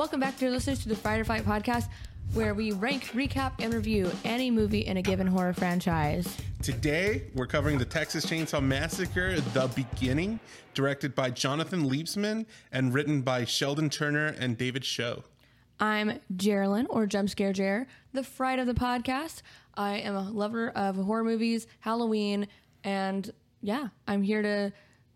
Welcome back, dear listeners, to the Fright Flight podcast, where we rank, recap, and review any movie in a given horror franchise. Today, we're covering the Texas Chainsaw Massacre, The Beginning, directed by Jonathan Liebesman and written by Sheldon Turner and David Schow. I'm Geraldine, or Jump Scare Jer, the fright of the podcast. I am a lover of horror movies, Halloween, and yeah, I'm here to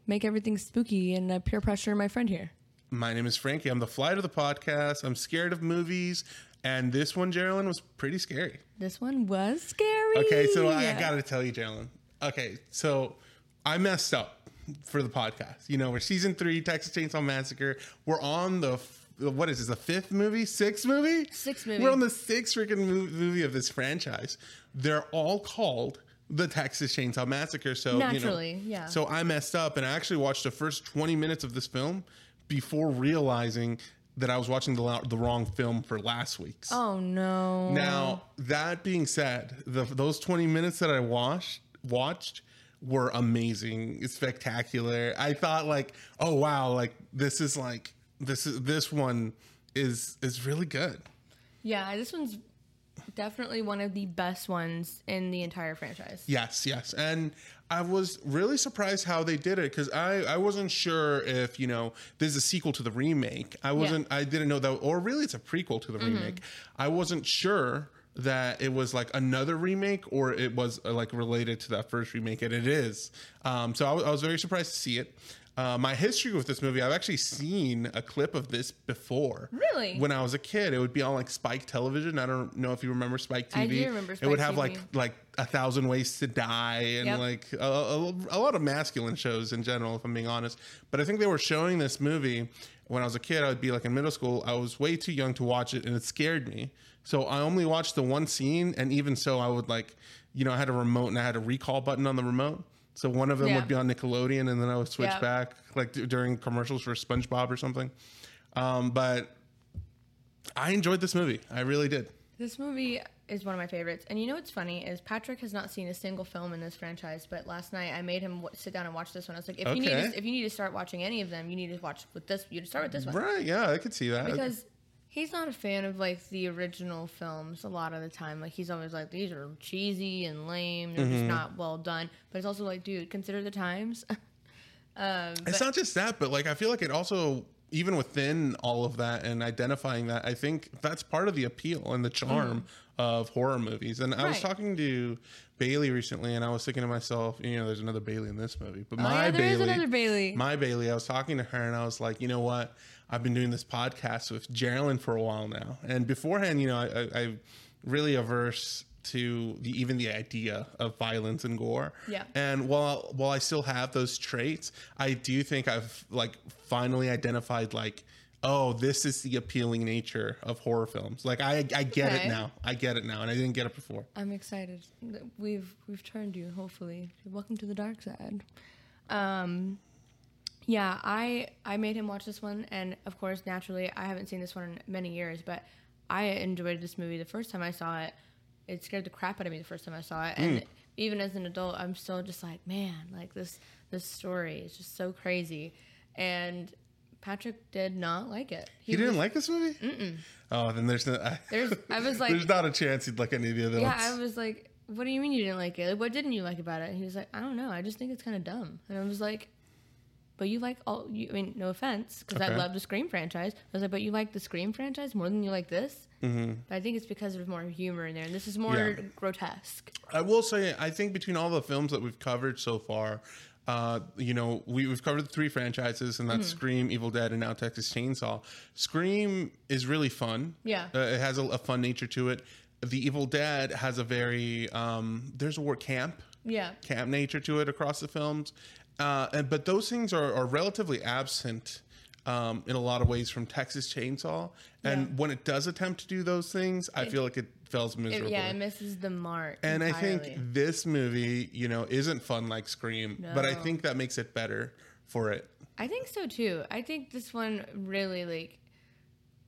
make everything spooky and uh, peer pressure my friend here. My name is Frankie. I'm the flight of the podcast. I'm scared of movies. And this one, Geraldine, was pretty scary. This one was scary. Okay, so I gotta tell you, Geraldine. Okay, so I messed up for the podcast. You know, we're season three, Texas Chainsaw Massacre. We're on the what is this? The fifth movie, sixth movie, Sixth movie. We're on the sixth freaking movie of this franchise. They're all called the Texas Chainsaw Massacre. So Naturally, you know, yeah. So I messed up, and I actually watched the first twenty minutes of this film before realizing that I was watching the the wrong film for last week's. Oh no. Now, that being said, the, those 20 minutes that I watched watched were amazing, spectacular. I thought like, oh wow, like this is like this is this one is is really good. Yeah, this one's definitely one of the best ones in the entire franchise. Yes, yes. And I was really surprised how they did it because I, I wasn't sure if, you know, there's a sequel to the remake. I wasn't, I didn't know that, or really it's a prequel to the remake. I wasn't sure that it was like another remake or it was uh, like related to that first remake, and it is. Um, so I I was very surprised to see it. Uh, my history with this movie, I've actually seen a clip of this before. Really? When I was a kid, it would be on like Spike Television. I don't know if you remember Spike TV. I do remember Spike It would have like like a thousand ways to die and Yep. like a, a, a lot of masculine shows in general if i'm being honest but i think they were showing this movie when i was a kid i would be like in middle school i was way too young to watch it and it scared me so i only watched the one scene and even so i would like you know i had a remote and i had a recall button on the remote so one of them Yeah. would be on nickelodeon and then i would switch Yep. back like d- during commercials for spongebob or something um, but i enjoyed this movie i really did This movie is one of my favorites. And you know what's funny is Patrick has not seen a single film in this franchise, but last night I made him w- sit down and watch this one. I was like, if you need to, if you need to start watching any of them, you need to watch with this. You to start with this one right yeah i could see that because he's not a fan of like the original films a lot of the time. Like he's always like these are cheesy and lame. They're Mm-hmm. just not well done. But it's also like, dude, consider the times. um, It's not just that, but like I feel like it also even within all of that and identifying that, I think that's part of the appeal and the charm of horror movies. And I was Mm-hmm. Talking to Bailey recently, and I was thinking to myself, you know, there's another Bailey in this movie, but oh, my yeah, Bailey, another Bailey. my Bailey, I was talking to her, and I was like, you know what? I've been doing this podcast with Geraldine for a while now, and beforehand, you know, I, I, I really averse to the even the idea of violence and gore. Yeah. And while while I still have those traits, I do think I've like finally identified like, oh, this is the appealing nature of horror films. Like I I get Okay. it now. I get it now, and I didn't get it before. I'm excited. We've we've turned you. Hopefully, welcome to the dark side. Um, yeah, I I made him watch this one, and of course, naturally, I haven't seen this one in many years, but I enjoyed this movie the first time I saw it. It scared the crap out of me the first time I saw it, and mm. even as an adult, I'm still just like, man, like this this story is just so crazy, and Patrick did not like it. He didn't was- like this movie. Mm-mm. Oh, then there's no. I, There's- I was like- there's not a chance he'd like any of the other Yeah, I was like, "What do you mean you didn't like it? Like, what didn't you like about it?" And he was like, "I don't know. I just think it's kind of dumb." And I was like, "But you like all? You, I mean, no offense, because Okay. I love the Scream franchise." I was like, "But you like the Scream franchise more than you like this?" Mm-hmm. But I think it's because there's more humor in there, and this is more Yeah. grotesque. I will say, I think between all the films that we've covered so far, uh, you know, we, we've covered the three franchises, and Mm-hmm. that's Scream, Evil Dead, and now Texas Chainsaw. Scream is really fun. Yeah. Uh, it has a, a fun nature to it. The Evil Dead has a very, um, there's a word camp, Yeah, camp nature to it across the films. Uh, and, but those things are, are relatively absent um, in a lot of ways from Texas Chainsaw. And Yeah. when it does attempt to do those things, I feel like it fails It- yeah, it misses the mark. And I think this movie, you know, isn't fun like Scream, but I think that makes it better for it. I think so too. I think this one really like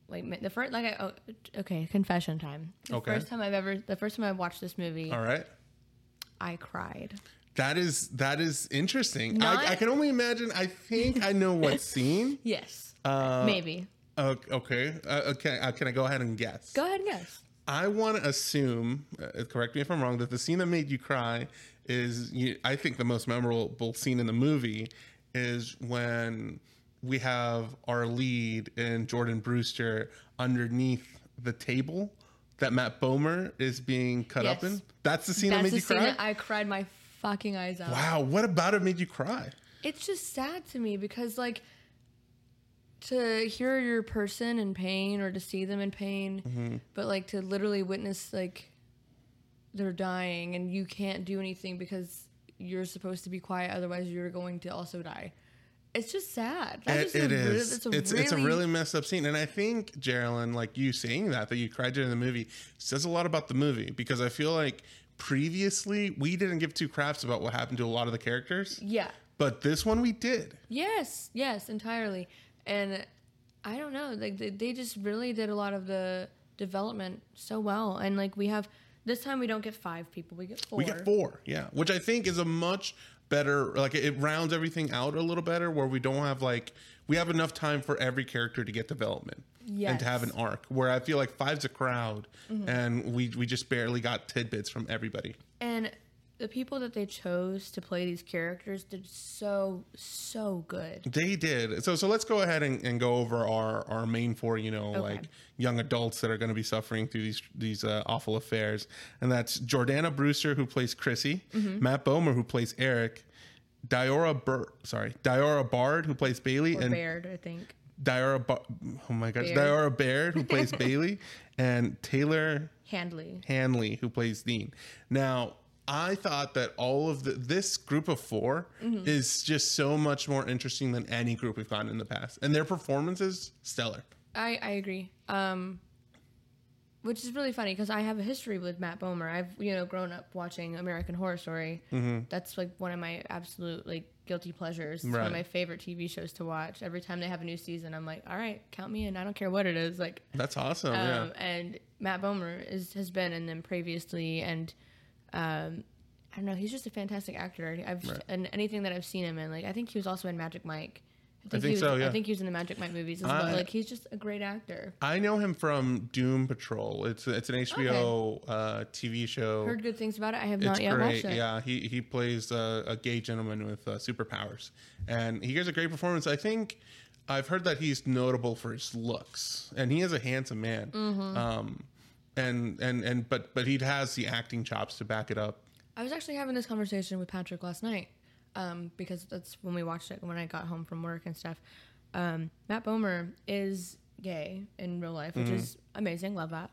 like the first like I oh, okay confession time. The Okay. first time I've ever the first time I watched this movie, All right. I cried. That is that is interesting. Not- I, I can only imagine. I think I know what scene. Yes, Uh, maybe. Okay. Uh, okay. Uh, can I go ahead and guess? Go ahead and guess. I want to assume, uh, correct me if I'm wrong, that the scene that made you cry is, you, I think, the most memorable scene in the movie is when we have our lead and Jordana Brewster underneath the table that Matt Bomer is being cut up in. That's the scene that That's made the you cry. that I cried my fucking eyes out. wow, what about it made you cry? It's just sad to me because like to hear your person in pain or to see them in pain, Mm-hmm. but like to literally witness like they're dying and you can't do anything because you're supposed to be quiet otherwise you're going to also die. It's just sad. That's It, it really- is. it's a it's really, it's a really messed up scene, and I think Geraldine, like you saying that that you cried during the movie, says a lot about the movie because I feel like previously we didn't give two craps about what happened to a lot of the characters, yeah. but this one we did. Yes, yes, entirely. And I don't know, like they, they just really did a lot of the development so well. And like we have this time we don't get five people, we get four. We get four, yeah, which I think is a much better. Like it rounds everything out a little better, where we don't have like we have enough time for every character to get development. And to have an Mm-hmm. arc, where I feel like five's a crowd, and we we just barely got tidbits from everybody. And the people that they chose to play these characters did so so good. They did. So so let's go ahead and, and go over our, our main four, you know, Okay. like young adults that are going to be suffering through these these uh, awful affairs. And that's Jordana Brewster who plays Chrissy, Mm-hmm. Matt Bomer who plays Eric, Diora Bur- sorry, Diora Bard who plays Bailey Or and Baird, I think. Diora ba- oh my gosh, Baird. Diora Baird who plays Bailey and Taylor Handley. Hanley, who plays Dean. Now, I thought that all of the, this group of 4 Mm-hmm. is just so much more interesting than any group we've gotten in the past, and their performances stellar. I, I agree. Um, which is really funny because I have a history with Matt Bomer. I've you know grown up watching American Horror Story. Mm-hmm. That's like one of my absolute like guilty pleasures. It's one of my favorite TV shows to watch. Every time they have a new season, I'm like, all right, count me in. I don't care what it is. Like, That's awesome. um, yeah, and Matt Bomer is has been in them previously, and um, I don't know, he's just a fantastic actor. I've Right. and anything that I've seen him in, like I think he was also in Magic Mike. I think was, so, yeah. I think he was in the Magic Mike movies as I- well. Like he's just a great actor. I know him from Doom Patrol. It's it's an HBO uh, TV show. Heard good things about it. I have It's not yet great. watched it. Yeah, he he plays uh, a gay gentleman with uh, superpowers, and he gives a great performance. I think I've heard that he's notable for his looks, and he is a handsome man. Mm-hmm. Um, and and and but but he has the acting chops to back it up. I was actually having this conversation with Patrick last night um, because that's when we watched it when I got home from work and stuff. Um, Matt Bomer is gay in real life, which is amazing. Love that.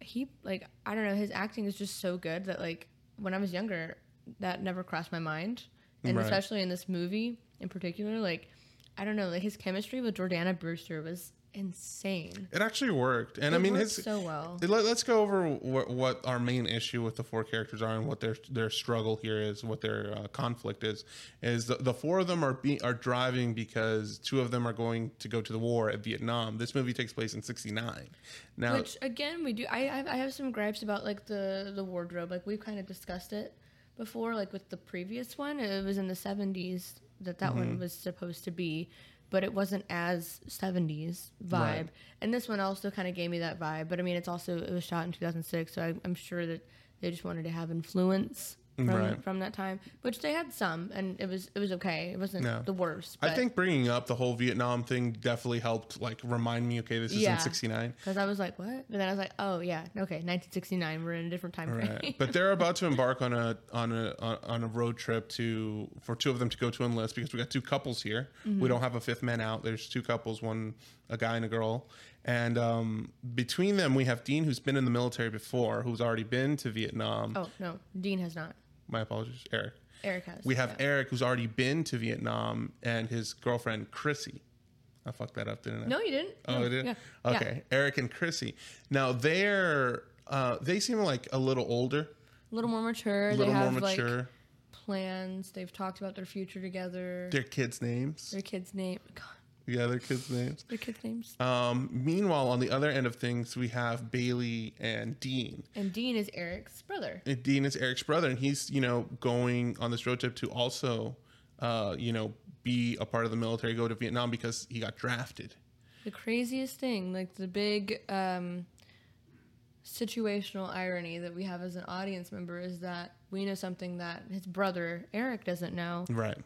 He like I don't know his acting is just so good that like when I was younger that never crossed my mind, and Right. especially in this movie in particular, like I don't know, like his chemistry with Jordana Brewster was insane. It actually worked, and I It mean worked his. so well. Let, us go over what, what our main issue with the four characters are and what their their struggle here is, what their uh, conflict is. Is the, the four of them are be, are driving because two of them are going to go to the war at Vietnam. This movie takes place in '69. Now, Which again, we do. I I have, some gripes about like the the wardrobe. Like we've kind of discussed it before. Like with the previous one, it was in the seventies that that one Mm-hmm. was supposed to be, but it wasn't as seventies vibe. Right. And this one also kind of gave me that vibe. But I mean, it's also it was shot in two thousand six, so I, I'm sure that they just wanted to have influence. From, Right. from that time, which they had some, and it was it was okay. It wasn't Yeah. the worst. I think bringing up the whole Vietnam thing definitely helped, like remind me. Okay, this is Yeah. in '69. because I was like, what? But then I was like, oh yeah, okay, 1969. We're in a different time frame. Right. but they're about to embark on a on a on a road trip to for two of them to go to enlist because we got two couples here. Mm-hmm. We don't have a fifth man out. There's two couples, one a guy and a girl. And um, between them, we have Dean, who's been in the military before, who's already been to Vietnam. Oh no, Dean has not. My apologies, Eric. Eric has. We have yeah. Eric, who's already been to Vietnam, and his girlfriend Chrissy. I fucked that up, didn't I? No, you didn't. Oh, no. I did. Yeah. Okay, Eric and Chrissy. Now they're uh, they seem like a little older, A little more mature. a they little more have mature. like plans. They've talked about their future together. their kids' names. their kids' name. God, Yeah, their kids' names. their kids' names. Um, meanwhile, on the other end of things, we have Bailey and Dean. And Dean is Eric's brother. And Dean is Eric's brother, and he's you know going on this road trip to also, uh, you know, be a part of the military, go to Vietnam because he got drafted. The craziest thing, like the big um, situational irony that we have as an audience member, is that we know something that his brother Eric doesn't know. Right.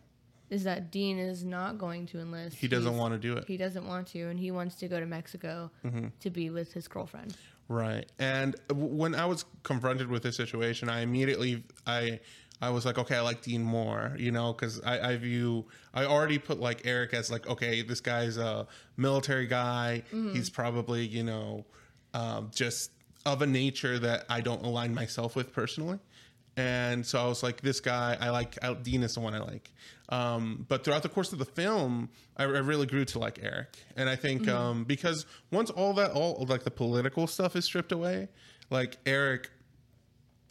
Is that Dean is not going to enlist? He doesn't He's- want to do it. He doesn't want to, and he wants to go to Mexico Mm-hmm. to be with his girlfriend. Right. And when I was confronted with this situation, I immediately I I was like, okay, I like Dean more, you know, because I, I view I already put like Eric as like, okay, this guy's a military guy. He's probably you know um, just of a nature that I don't align myself with personally. And so I was like, this guy, I like, I, Dean is the one I like. Um, but throughout the course of the film, I, I really grew to like Eric. And I think um, because once all that, all like the political stuff is stripped away, like Eric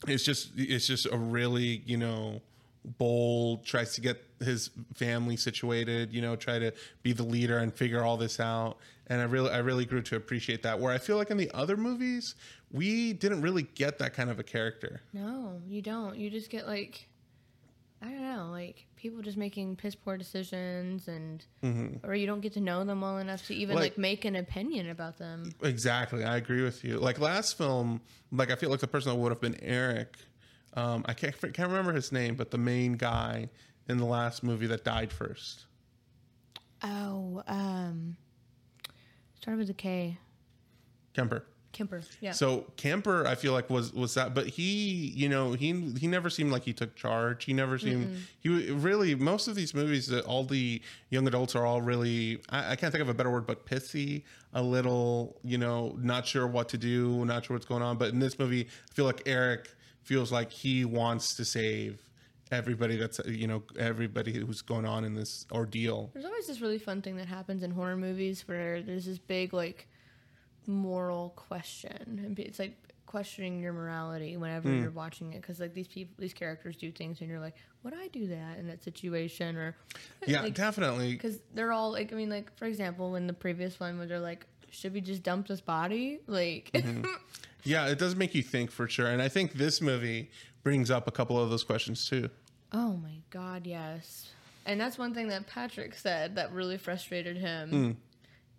is just, it's just a really, you know, bold, tries to get his family situated, you know, try to be the leader and figure all this out. And I really, I really grew to appreciate that. Where I feel like in the other movies, we didn't really get that kind of a character. No, you don't. You just get like, I don't know, like people just making piss poor decisions, and or you don't get to know them well enough to even Mm-hmm. Like- like, make an opinion about them. Exactly, I agree with you. Like last film, like I feel like the person that would have been Eric. Um, I can't can't remember his name, but the main guy in the last movie that died first. Oh, um, started with a K. Kemper. Kemper. Yeah. So Kemper, I feel like was was that, but he, you know, he he never seemed like he took charge. He never seemed he really most of these movies that all the young adults are all really I, I can't think of a better word, but pissy, a little, you know, not sure what to do, not sure what's going on. But in this movie, I feel like Eric feels like he wants to save everybody that's you know everybody who's going on in this ordeal. There's always this really fun thing that happens in horror movies where there's this big like moral question, and it's like questioning your morality whenever Hmm. you're watching it because like these people, these characters do things, and you're like, would I do that in that situation? Or Yeah, like, definitely. because they're all like, I mean, like for example, in the previous one where they're like, should we just dump this body? Like, Mm-hmm. Yeah, it does make you think for sure. And I think this movie brings up a couple of those questions too. oh my god, yes. And that's one thing that Patrick said that really frustrated him Hmm.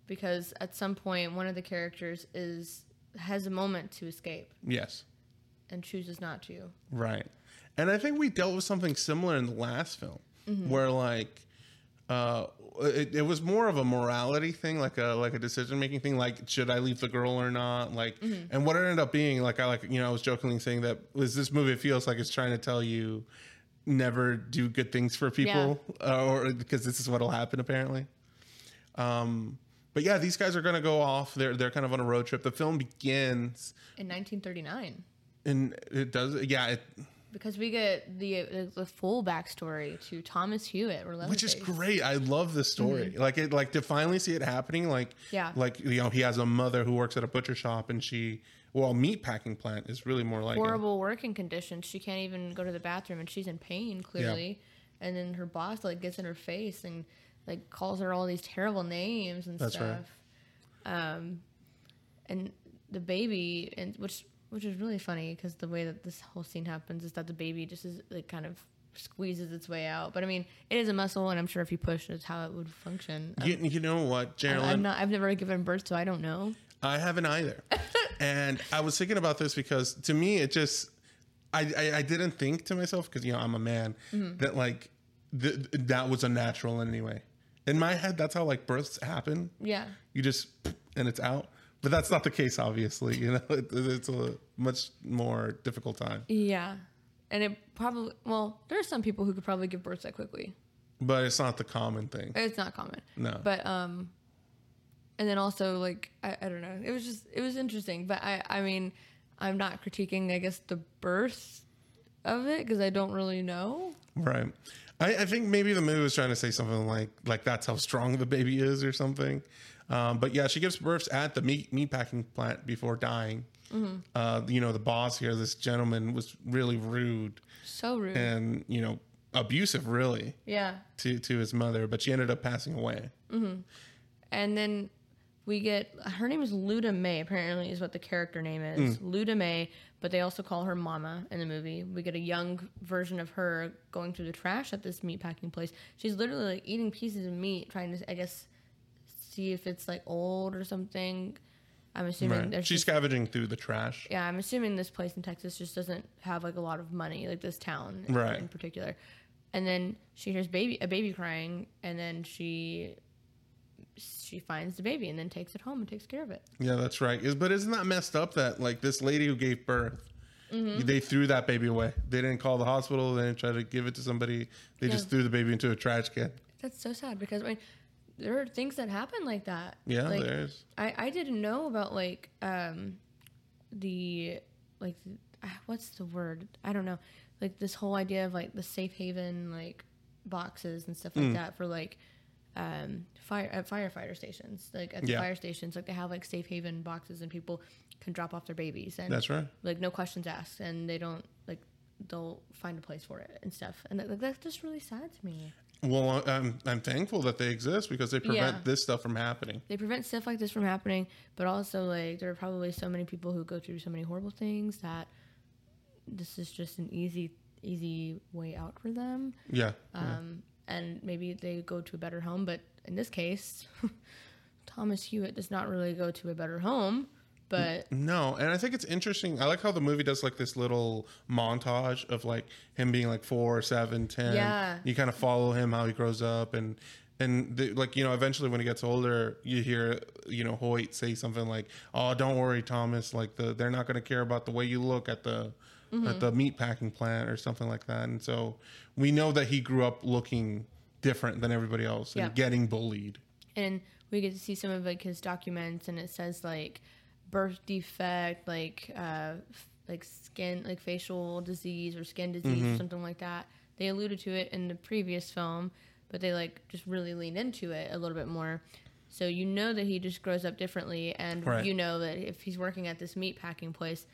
because at some point one of the characters is has a moment to escape Yes. and chooses not to. Right. And I think we dealt with something similar in the last film where like uh it, it was more of a morality thing like a like a decision making thing like should i leave the girl or not? Like and what it ended up being like i like you know i was jokingly saying that was this movie feels like it's trying to tell you never do good things for people uh, or because this is what'll happen apparently. Um but yeah these guys are gonna go off. They're they're kind of on a road trip. The film begins In 1939. and it does yeah it, Because we get the the, the full backstory to Thomas Hewitt, or which is great. I love this story. Like it, like to finally see it happening. Like, Mm-hmm. Yeah. like you know, he has a mother who works at a butcher shop, and she, well, meat packing plant is really more like it. horrible working conditions. She can't even go to the bathroom, and she's in pain clearly. And then her boss like gets in her face and like calls her all these terrible names and That's right. stuff. Um, and the baby, and which which is really funny because the way that this whole scene happens is that the baby just is like kind of squeezes its way out. But I mean, it is a muscle, and I'm sure if you push, it's how it would function. You, you know what, Geraldine? I'm not. I've never given birth, so I don't know. I haven't either. and I was thinking about this because to me, it just, I, I, I didn't think to myself because you know I'm a man Mm-hmm. that like th- that was unnatural anyway. In my head, that's how like births happen. Yeah. You just and it's out. But that's not the case, obviously. You know, it, it's a much more difficult time. Yeah. And it probably well, there are some people who could probably give birth that quickly. But it's not the common thing. It's not common. No. But um and then also like I, I don't know. It was just it was interesting. But I I mean I'm not critiquing I guess the birth of it because I don't really know. Right. I, I think maybe the movie was trying to say something like like that's how strong the baby is or something. Um, but yeah, she gives birth at the meat meat packing plant before dying. Uh, you know, the boss here, this gentleman, was really rude So rude. and you know abusive, really, yeah. to to his mother. But she ended up passing away. And then we get her name is Luda Mae, apparently is what the character name is. Mm. Luda Mae, but they also call her Mama in the movie. We get a young version of her going through the trash at this meat packing place. She's literally like eating pieces of meat, trying to I guess see if it's like old or something. I'm assuming Right. She's just- scavenging through the trash. yeah, I'm assuming this place in Texas just doesn't have like a lot of money, like this town Right. in particular. And then she hears baby a baby crying, and then she she finds the baby and then takes it home and takes care of it. Yeah, that's right. Is but isn't that messed up that like this lady who gave birth, Mm-hmm. they threw that baby away. They didn't call the hospital. They didn't try to give it to somebody. They just threw the baby into a trash can. That's so sad because I mean, there are things that happen like that. Yeah, like, there's. I I didn't know about like um the like ah, what's the word I don't know like this whole idea of like the safe haven like boxes and stuff like that for like um fire at firefighter stations like at the Yeah. fire stations like they have like safe haven boxes and people can drop off their babies and That's right. like no questions asked and they don't like they'll find a place for it and stuff and that, that's just really sad to me Well, I'm I'm thankful that they exist because they prevent Yeah. this stuff from happening. they prevent stuff like this from happening but also like there are probably so many people who go through so many horrible things that this is just an easy easy way out for them Yeah. um, and maybe they go to a better home but in this case thomas hewitt does not really go to a better home but No, and I think it's interesting. I like how the movie does like this little montage of like him being like four, seven, ten. Yeah. You kind of follow him how he grows up, and and the, like you know, eventually when he gets older, you hear you know Hoyt say something like, "Oh, don't worry, Thomas. Like the they're not going to care about the way you look at the at the meat packing plant or something like that." And so we know that he grew up looking different than everybody else and Yeah. getting bullied. and we get to see some of like his documents and it says like birth defect like uh like skin like facial disease or skin disease or something like that they alluded to it in the previous film but they like just really leaned into it a little bit more so you know that he just grows up differently and Right. you know that if he's working at this meat packing place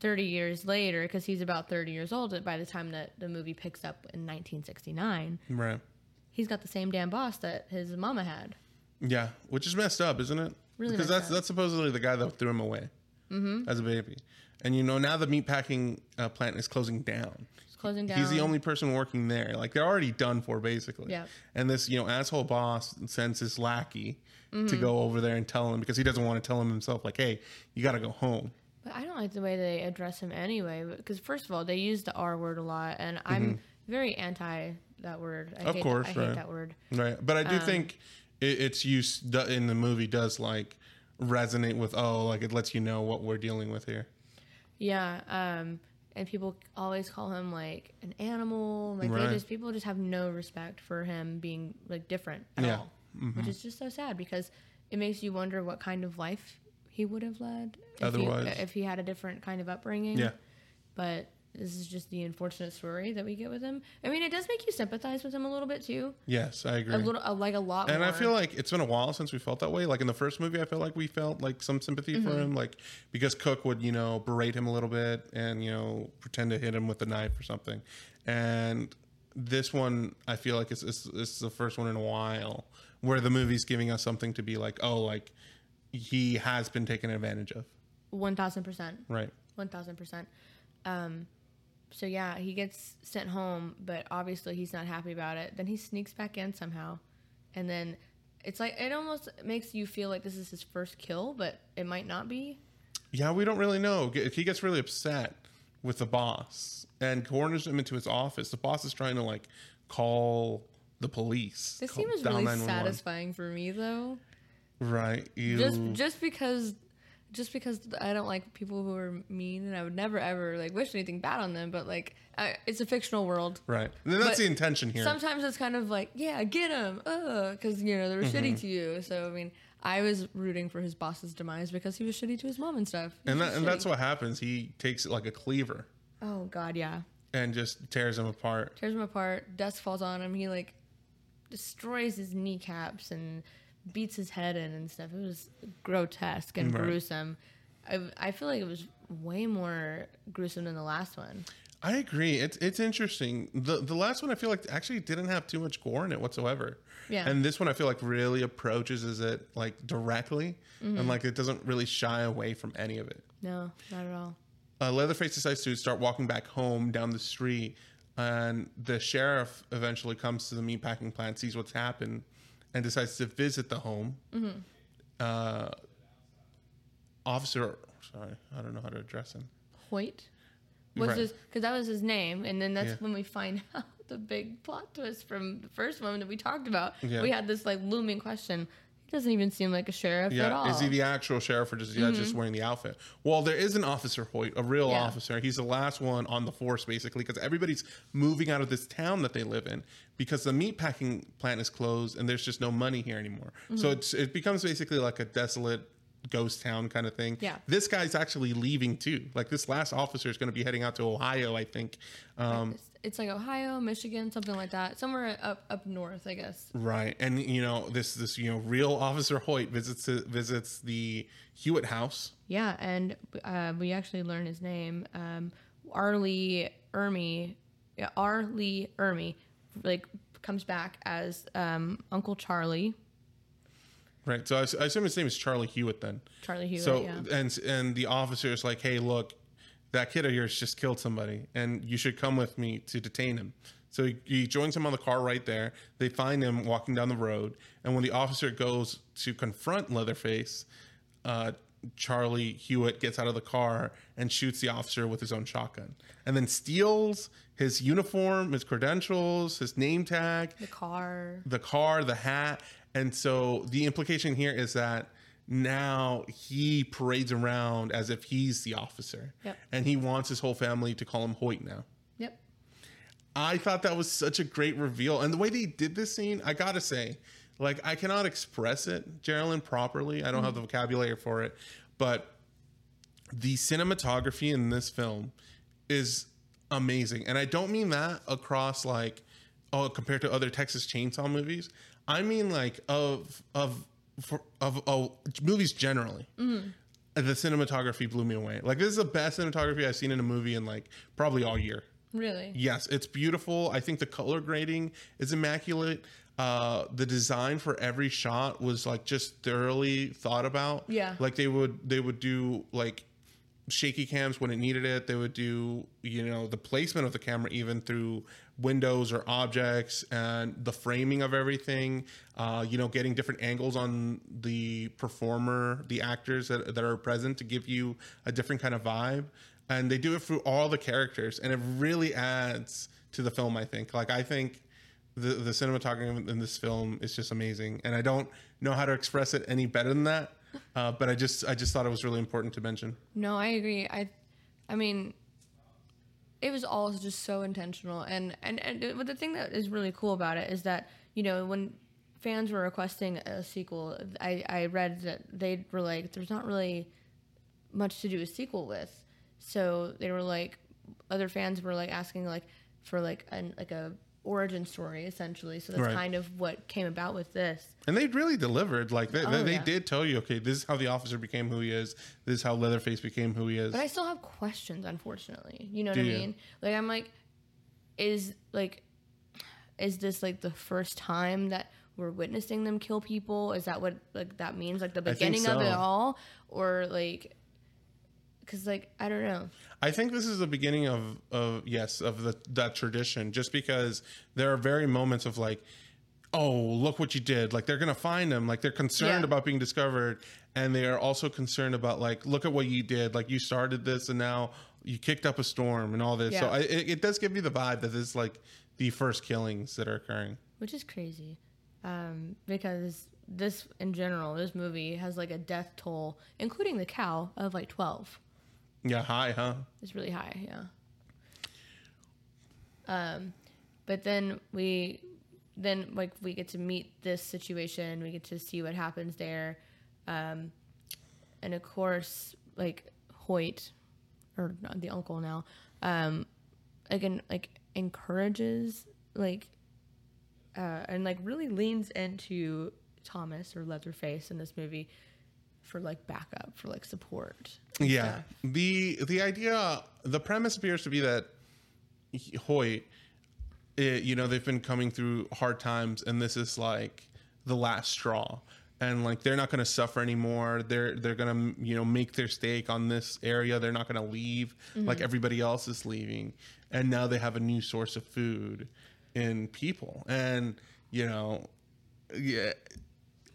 30 years later because he's about 30 years old by the time that the movie picks up in 1969 Right. he's got the same damn boss that his mama had Yeah, which is messed up, isn't it? Really because that's up. that's supposedly the guy that threw him away Mm-hmm. as a baby, and you know now the meatpacking uh, plant is closing down. It's closing down He's the only person working there. Like they're already done for, basically. Yeah. And this you know asshole boss sends his lackey Mm-hmm. to go over there and tell him because he doesn't want to tell him himself. Like, hey, you got to go home. But I don't like the way they address him anyway. Because first of all, they use the R word a lot, and I'm very anti that word. I Mm-hmm. Of hate, course, I right. hate that word. Right. But I Um, do think it, its use in the movie does like resonate with oh like it lets you know what we're dealing with here. Yeah. Um, and people always call him like an animal. Like Right. they just people just have no respect for him being like different at Yeah. Mm-hmm. all, which is just so sad because it makes you wonder what kind of life he would have led if, Otherwise. he, if he had a different kind of upbringing. Yeah. But this is just the unfortunate story that we get with him. I mean, it does make you sympathize with him a little bit too. Yes, I agree. A little, uh, like a lot. And more. I feel like it's been a while since we felt that way. Like in the first movie, I felt like we felt like some sympathy for him, like because Cook would, you know, berate him a little bit and you know pretend to hit him with a knife or something. And this one, I feel like it's it's, it's the first one in a while where the movie's giving us something to be like, oh, like he has been taken advantage of, one thousand percent. right? One thousand percent. Um, so yeah, he gets sent home, but obviously he's not happy about it. Then he sneaks back in somehow, and then it's like it almost makes you feel like this is his first kill, but it might not be. Yeah, we don't really know. He gets really upset with the boss and corners him into his office. The boss is trying to like call the police. This scene was really satisfying for me though. Right. You, Just just because just because I don't like people who are mean, and I would never ever like wish anything bad on them. But like, I, it's a fictional world. right. And that's but the intention here. Sometimes it's kind of like, yeah, get him, because you know they were Mm-hmm. shitty to you. So I mean, I was rooting for his boss's demise because he was shitty to his mom and stuff. He and that, and that's what happens. He takes it like a cleaver Oh God, yeah. and just tears him apart. Tears him apart. Dust falls on him. He like destroys his kneecaps and beats his head in and stuff. It was grotesque and Right. gruesome. I, I feel like it was way more gruesome than the last one. I agree. It's it's interesting. The the last one I feel like actually didn't have too much gore in it whatsoever. Yeah. And this one I feel like really approaches is it like directly Mm-hmm. and like it doesn't really shy away from any of it. No, not at all. uh, Leatherface decides to start walking back home down the street, and the sheriff eventually comes to the meatpacking plant, sees what's happened, and decides to visit the home. Uh, officer, sorry, I don't know how to address him. Hoyt was Right. his because that was his name, and then that's Yeah. when we find out the big plot twist from the first one that we talked about. Yeah. We had this like looming question. Doesn't even seem like a sheriff at all. Is he the actual sheriff or just yeah, just wearing the outfit? Well, there is an officer Hoyt, a real Yeah. officer. He's the last one on the force, basically, because everybody's moving out of this town that they live in because the meatpacking plant is closed and there's just no money here anymore. Mm-hmm. So it's it becomes basically like a desolate ghost town kind of thing. Yeah. This guy's actually leaving too. Like this last officer is going to be heading out to Ohio, I think. Um, It's, like Ohio, Michigan, something like that. Somewhere up up north, I guess. Right, and you know this this you know real Officer Hoyt visits visits the Hewitt house. Yeah, and uh, we actually learn his name. Um, Arlie Ermy, yeah, R. Lee Ermey, like comes back as um, Uncle Charlie. Right. So I assume his name is Charlie Hewitt then. Charlie Hewitt. so yeah. and and the officer is like, hey, look, that kid of yours just killed somebody, and you should come with me to detain him. So he, he joins him on the car right there. They find him walking down the road, and when the officer goes to confront Leatherface, uh, Charlie Hewitt gets out of the car and shoots the officer with his own shotgun, and then steals his uniform, his credentials, his name tag, the car. the car, the hat. And so the implication here is that now he parades around as if he's the officer. Yep. And he wants his whole family to call him Hoyt now. Yep. I thought that was such a great reveal. And the way they did this scene, I gotta say, like, I cannot express it, Geraldine, properly. I don't have the mm-hmm. vocabulary for it. But the cinematography in this film is amazing. And I don't mean that across, like, oh, compared to other Texas Chainsaw movies. I mean, like, of, of, for, of, oh, movies generally the cinematography blew me away. Like this is the best cinematography I've seen in a movie in like probably all year. Really. Yes, it's beautiful. I think the color grading is immaculate. Uh, the design for every shot was like just thoroughly thought about. Yeah. Like they would they would do like shaky cams when it needed it. They would do you know the placement of the camera even through windows or objects and the framing of everything. Uh, you know, getting different angles on the performer, the actors that that are present to give you a different kind of vibe. And they do it through all the characters, and it really adds to the film. I think. Like I think the the cinematography in this film is just amazing, and I don't know how to express it any better than that. Uh, but I just I just thought it was really important to mention. No, I agree. I, I mean, it was all just so intentional, and and and the thing that is really cool about it is that you know when fans were requesting a sequel, I I read that they were like, there's not really much to do a sequel with, so they were like, other fans were like asking like for like an like a origin story essentially. So that's Right. kind of what came about with this. And they really delivered. Like they, oh, they, Oh, they yeah. did tell you, okay, this is how the officer became who he is. This is how Leatherface became who he is. But I still have questions, unfortunately. You know what Do I you? mean? Like I'm like, is like, is this like the first time that we're witnessing them kill people? Is that what like that means? Like the beginning of it all, or like, because like I don't know. I think this is the beginning of, of yes, of the that tradition. Just because there are very moments of like, oh, look what you did. Like they're gonna find them Like they're concerned Yeah. about being discovered, and they are also concerned about like, look at what you did. Like you started this, and now you kicked up a storm and all this. So I, it, it does give you the vibe that this is like the first killings that are occurring. which is crazy um, because this in general this movie has like a death toll including the cow of like 12 Yeah, high, huh? it's really high yeah. Um, but then we then like we get to meet this situation. We get to see what happens there. Um, and of course like hoyt or not the uncle now um, again like encourages like uh, and like really leans into Thomas or Leatherface in this movie for like backup, for like support. Yeah. stuff. The the idea, the premise appears to be that Hoyt, eh, you know, they've been coming through hard times, and this is like the last straw, and like they're not going to suffer anymore. They're they're going to you know make their stake on this area. They're not going to leave like everybody else is leaving, and now they have a new source of food in people, and you know yeah,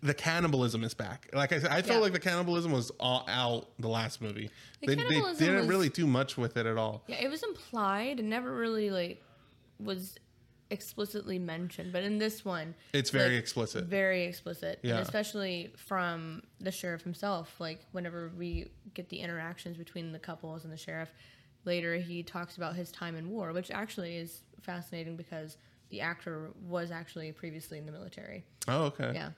the cannibalism is back. Like I said, I felt Yeah. like the cannibalism was all out the last movie. The they, they didn't was- really do much with it at all. Yeah, it was implied and never really like was explicitly mentioned. But in this one, It's very like, explicit. Very explicit. Yeah. And especially from the sheriff himself. Like whenever we get the interactions between the couples and the sheriff, later he talks about his time in war, which actually is fascinating because the actor was actually previously in the military. Oh, okay. Yeah.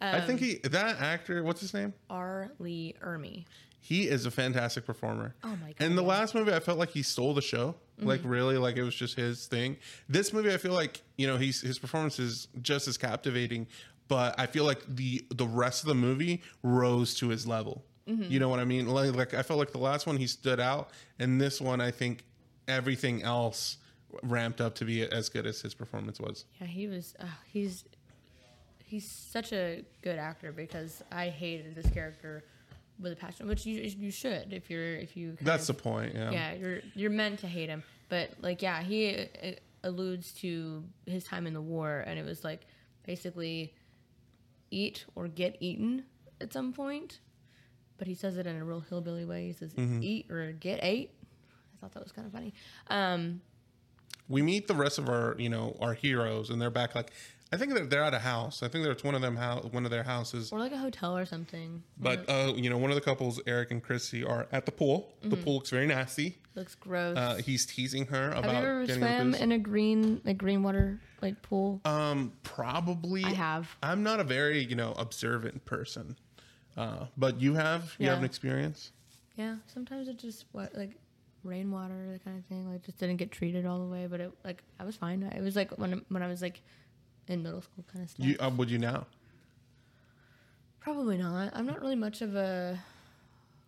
I think Um, he that actor. What's his name? R. Lee Ermey. He is a fantastic performer. Oh my God, In the last movie, I felt like he stole the show. Like really, like it was just his thing. This movie, I feel like you know he's his performance is just as captivating, but I feel like the the rest of the movie rose to his level. You know what I mean? Like, like I felt like the last one he stood out, and this one I think everything else ramped up to be as good as his performance was. Yeah, he was. Uh, he's he's such a good actor because I hated this character with a passion, which you you should if you're if you. That's the point. Yeah. yeah. You're you're meant to hate him, but like yeah, he alludes to his time in the war, and it was like basically eat or get eaten at some point. But he says it in a real hillbilly way. He says Mm-hmm. eat or get ate. I thought that was kind of funny. Um, we meet the rest of our you know our heroes and they're back like i think they're, they're at a house i think there's one of them house one of their houses or like a hotel or something. but uh you know one of the couples eric and chrissy are at the pool the Mm-hmm. pool looks very nasty Looks gross. uh he's teasing her Have about you ever swam in a green like green water like pool? um probably I have. i'm not a very you know observant person uh but you have you have an experience Yeah, sometimes it just what like rainwater, that kind of thing. Like just didn't get treated all the way, but it like I was fine. It was like when when I was like in middle school kind of stuff. you uh, would you now Probably not. I'm not really much of a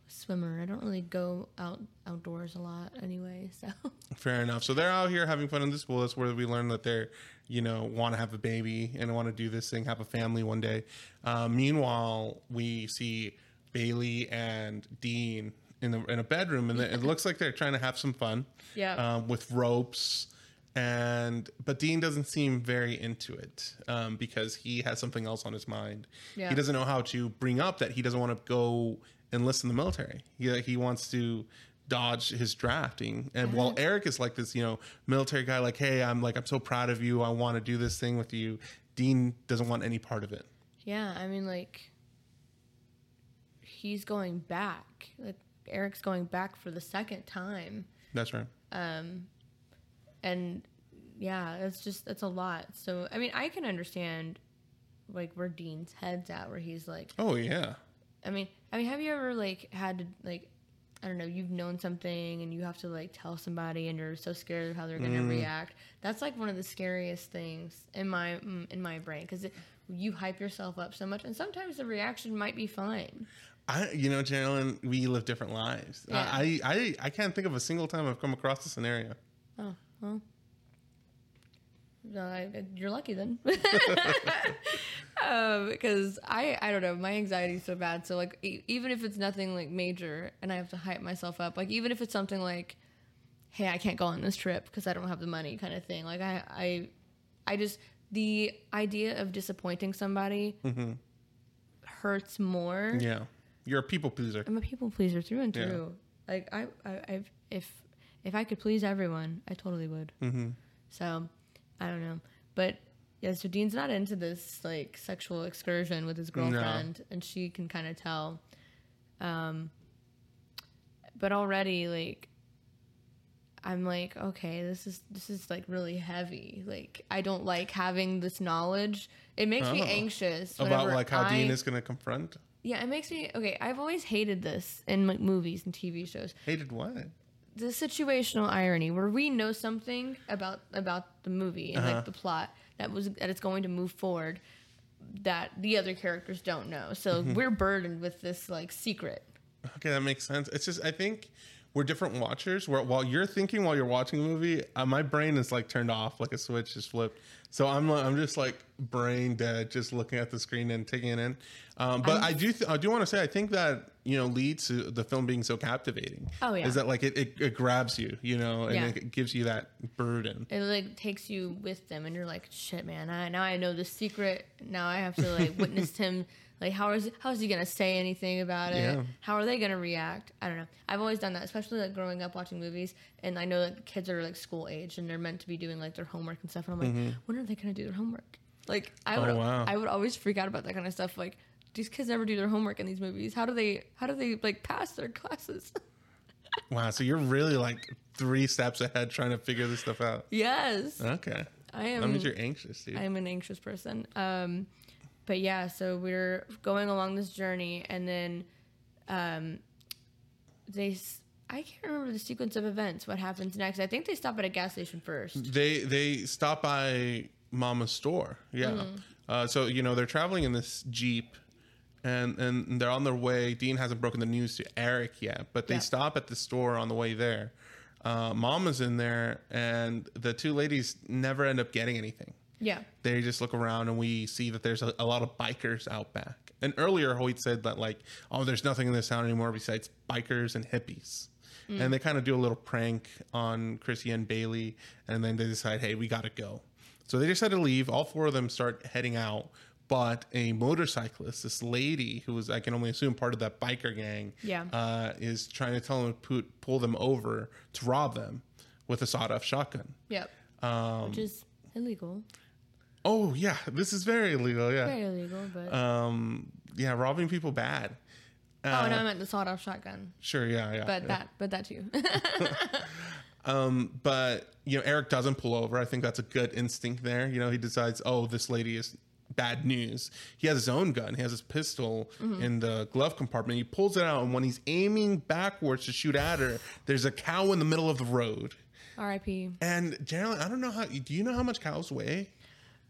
swimmer. I don't really go out outdoors a lot anyway. So Fair enough. So they're out here having fun in this pool. That's where we learn that they're, you know, want to have a baby and want to do this thing, have a family one day. Uh, meanwhile, we see Bailey and Dean in the in a bedroom, and it looks like they're trying to have some fun. Yeah. Um, with ropes, and but Dean doesn't seem very into it um, because he has something else on his mind. Yeah. He doesn't know how to bring up that he doesn't want to go enlist in the military. He he wants to dodge his drafting. And while Eric is like this, you know, military guy, like, hey, I'm like, I'm so proud of you. I want to do this thing with you. Dean doesn't want any part of it. yeah, I mean like he's going back. Like Eric's going back for the second time. That's right. And yeah, it's just it's a lot. So I mean, I can understand like where Dean's head's at, where he's like, Oh yeah. I mean, I mean, have you ever like had to like, I don't know, you've known something and you have to like tell somebody, and you're so scared of how they're gonna react. That's like one of the scariest things in my mm, in my brain because you hype yourself up so much, and sometimes the reaction might be fine. I, you know, Carolyn, we live different lives. Yeah. I, I, I can't think of a single time I've come across this scenario. Well. I, you're lucky then. um, because I, I don't know, my anxiety is so bad. So like, e- even if it's nothing like major, and I have to hype myself up, like even if it's something like, hey, I can't go on this trip because I don't have the money, kind of thing. Like I, I, I just the idea of disappointing somebody hurts more. Yeah. You're a people pleaser. I'm a people pleaser through and Yeah. through. Like I, I, I've, if if I could please everyone, I totally would. Mm-hmm. So I don't know, but yeah. So Dean's not into this like sexual excursion with his girlfriend, and she can kind of tell. Um, but already like. I'm like, okay, this is this is like really heavy. Like, I don't like having this knowledge. It makes me Oh. anxious About like how I- Dean is going to confront. yeah, it makes me okay. I've always hated this in like movies and TV shows. Hated what? The situational irony, where we know something about about the movie and Uh-huh. like the plot that was that it's going to move forward, that the other characters don't know. So Mm-hmm. we're burdened with this like secret. Okay, that makes sense. It's just I think we're different watchers. Where while you're thinking while you're watching a movie, uh, my brain is like turned off, like a switch is flipped. So I'm like, I'm just like brain dead, just looking at the screen and taking it in. Um, but i do th- I do want to say I think that you know leads to the film being so captivating. Oh, yeah. is that like it, it, it grabs you, you know, and Yeah. it gives you that burden. it like takes you with them and you're like shit man I, now i know the secret now i have to like witness him like how is how is he gonna say anything about it Yeah. how are they gonna react i don't know i've always done that especially like growing up watching movies and i know that kids are like school age and they're meant to be doing like their homework and stuff and i'm like when are they gonna do their homework like i would Mm-hmm. Oh, wow. i would always freak out about that kind of stuff like these kids never do their homework in these movies how do they how do they like pass their classes Wow, so you're really like three steps ahead trying to figure this stuff out. yes Okay, i am that means you're anxious, dude. I'm an anxious person. Um, but yeah, so we're going along this journey, and then um, they. I can't remember the sequence of events. What happens next? I think they stop at a gas station first. They they stop by Mama's store. Yeah. Mm-hmm. Uh, so you know they're traveling in this jeep, and and they're on their way. Dean hasn't broken the news to Eric yet, but they Yeah. stop at the store on the way there. Uh, Mama's in there, and the two ladies never end up getting anything. Yeah, They just look around, and we see that there's a, a lot of bikers out back. And earlier, Hoyt said that like, oh, there's nothing in this town anymore besides bikers and hippies. And they kind of do a little prank on Chrissy and Bailey, and then they decide, hey, we got to go. So they decide to leave. All four of them start heading out, but a motorcyclist, this lady who was, I can only assume, part of that biker gang, Yeah. uh, is trying to tell them to put, pull them over to rob them with a sawed-off shotgun. yep, Um, which is illegal, Oh yeah, this is very illegal. Yeah. very illegal. But Um. Yeah, robbing people bad. Uh, oh no, I meant the sawed-off shotgun. Sure. Yeah. Yeah. But yeah. that, but that too. Um. But you know, Eric doesn't pull over. I think that's a good instinct there. You know, he decides, oh, this lady is bad news. He has his own gun. He has his pistol Mm-hmm. in the glove compartment. He pulls it out, and when he's aiming backwards to shoot at her, there's a cow in the middle of the road. R.I.P. And generally, I don't know how. Do you know how much cows weigh?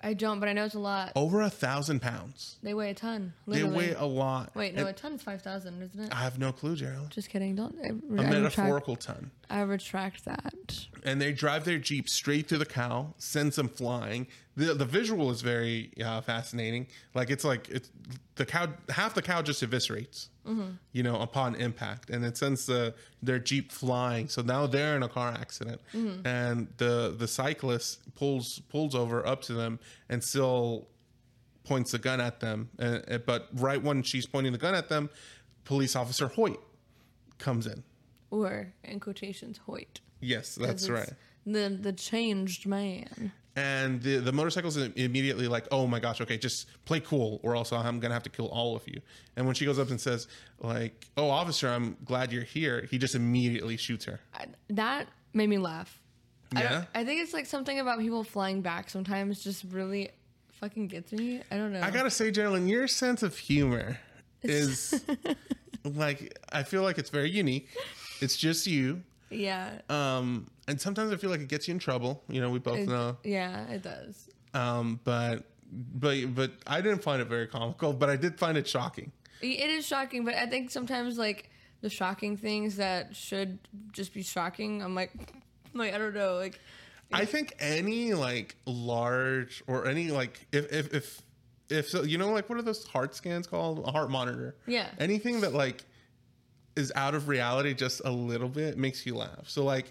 I don't, but I know it's a lot. Over a thousand pounds. They weigh a ton. They weigh a lot. Wait, no, And a ton is five thousand, isn't it? I have no clue, Gerald. Just kidding. Don't. I, A I retract, metaphorical ton. I retract that. And they drive their jeep straight to the cow, sends them flying. the The visual is very uh, fascinating. Like it's like it's the cow. Half the cow just eviscerates, you know, upon impact, and it sends the their jeep flying. So now they're in a car accident, and the the cyclist pulls pulls over up to them and still points the gun at them. Uh, uh, but right when she's pointing the gun at them, police officer Hoyt comes in. Or in quotations, Hoyt. Yes, that's right. The the changed man. and the the motorcycle's immediately like, "Oh my gosh, okay, just play cool, or else I'm gonna have to kill all of you." And when she goes up and says, "Like, oh officer, I'm glad you're here," he just immediately shoots her. I, that made me laugh. I, Yeah? don't- I think it's like something about people flying back sometimes just really fucking gets me. I don't know. I gotta say, Geraldine, your sense of humor is like I feel like it's very unique. It's just you. Yeah. Um, and sometimes I feel like it gets you in trouble. You know, we both It- know. Yeah, it does. Um, but but but I didn't find it very comical, but I did find it shocking. It is shocking, but I think sometimes like the shocking things that should just be shocking, I'm like, like I don't know, like I think any like large or any like if if if if so, you know like what are those heart scans called a heart monitor Yeah. anything that like is out of reality just a little bit makes you laugh so like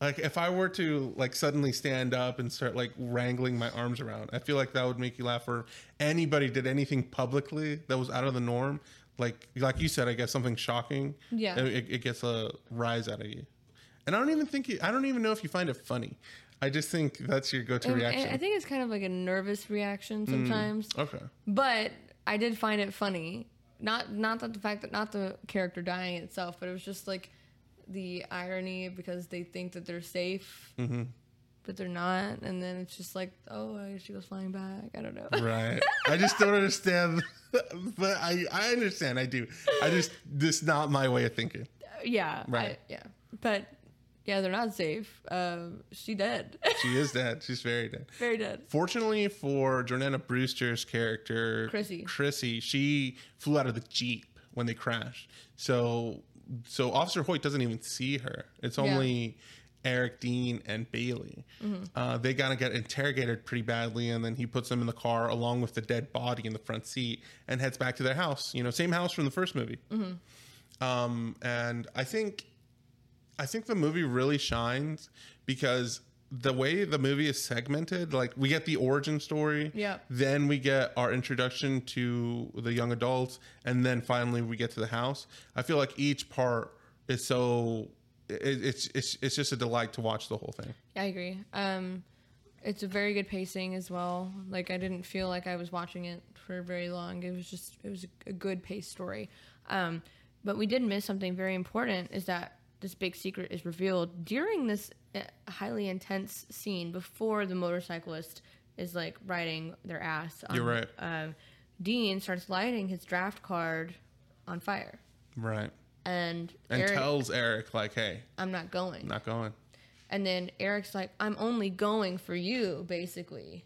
like if I were to like suddenly stand up and start like wrangling my arms around I feel like that would make you laugh or anybody did anything publicly that was out of the norm like like you said I guess something shocking Yeah. it, it gets a rise out of you and I don't even think you, I don't even know if you find it funny. I just think that's your go-to and- reaction. and I think it's kind of like a nervous Mm. reaction sometimes. okay. But I did find it funny. Not not that the fact that not the character dying itself, but it was just like the irony because they think that they're safe, Mm-hmm. but they're not, and then it's just like, oh, I guess she goes flying back. I don't know. Right. I just don't understand, but I I understand. I do. I just this not my way of thinking. yeah, I- Right. yeah, but yeah, they're not safe. Um, she dead, She is dead. She's very dead. very dead. Fortunately for Jordana Brewster's character, Chrissy. Chrissy, she flew out of the jeep when they crashed. So so Officer Hoyt doesn't even see her. It's Yeah. only Eric Dean and Bailey. Uh, they gotta get interrogated pretty badly, and then he puts them in the car along with the dead body in the front seat and heads back to their house. You know, same house from the first movie. Um, and I think, I think the movie really shines because the way the movie is segmented, like we get the origin story, Yeah. then we get our introduction to the young adults, and then finally we get to the house. I feel like each part is so it, it's it's it's just a delight to watch the whole thing. Yeah, I agree. Um, it's a very good pacing as well. Like I didn't feel like I was watching it for very long. It was just it was a, good paced story. Um, but we did miss something very important. Is that this big secret is revealed during this uh, highly intense scene before the motorcyclist is like riding their ass. On, You're right. Um, Dean starts lighting his draft card on fire, Right. and, And Eric, tells Eric like, "Hey, "I'm not going." not going." And then Eric's like, I'm only going for you, basically.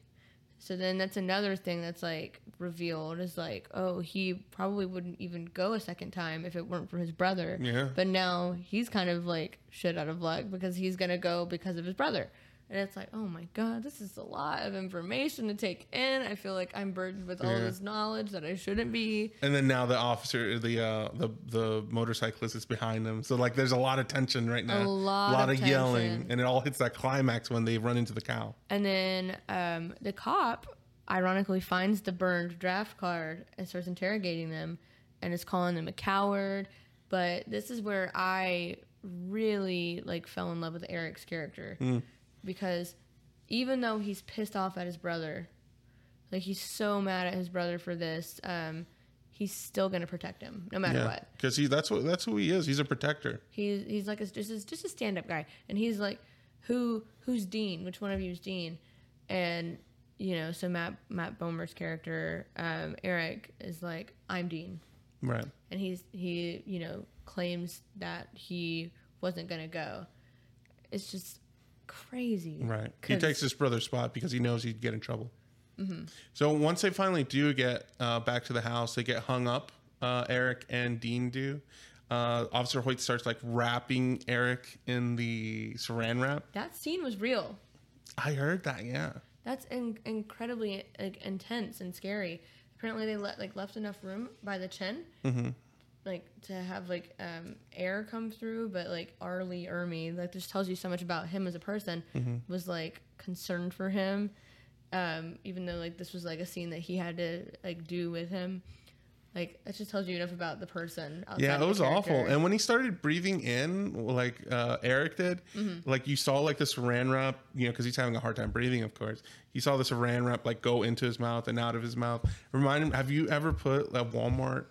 So then that's another thing that's like revealed is like, oh, he probably wouldn't even go a second time if it weren't for his brother. Yeah. But now he's kind of like shit out of luck because he's going to go because of his brother. And it's like, oh my God, this is a lot of information to take in. I feel like I'm burdened with all Yeah. this knowledge that I shouldn't be. And then now the officer, the uh, the the motorcyclist is behind them. So like, there's a lot of tension right now. A lot of yelling, and it all hits that climax when they run into the cow. And then um, the cop, ironically, finds the burned draft card and starts interrogating them and is calling them a coward. But this is where I really like fell in love with Eric's character because even though he's pissed off at his brother, like he's so mad at his brother for this, um, he's still gonna protect him no matter Yeah, what because he that's what that's who he is. He's a protector. he's he's like a, just a, just a stand up guy, and he's like, who who's Dean? Which one of you is Dean? And you know, so Matt Matt Bomer's character um, Eric is like, I'm Dean, Right. and he's he you know claims that he wasn't gonna go. It's just crazy, Right. He takes his brother's spot because he knows he'd get in trouble. Mm-hmm. So once they finally do get uh, back to the house, they get hung up. Uh, Eric and Dean do. Uh, Officer Hoyt starts like wrapping Eric in the saran wrap. That scene was real. I heard that. Yeah. That's in- incredibly like, intense and scary. Apparently, they let like left enough room by the chin, like to have like um, air come through. But like R. Lee Ermey, like just tells you so much about him as a person. Was like concerned for him, um, even though like this was like a scene that he had to like do with him. Like it just tells you enough about the person. Yeah, it was awful. And when he started breathing in, like uh, Eric did, Mm-hmm. like you saw like this saran wrap, you know, because he's having a hard time breathing, of course. You saw this saran wrap like go into his mouth and out of his mouth. Remind him, have you ever put a Walmart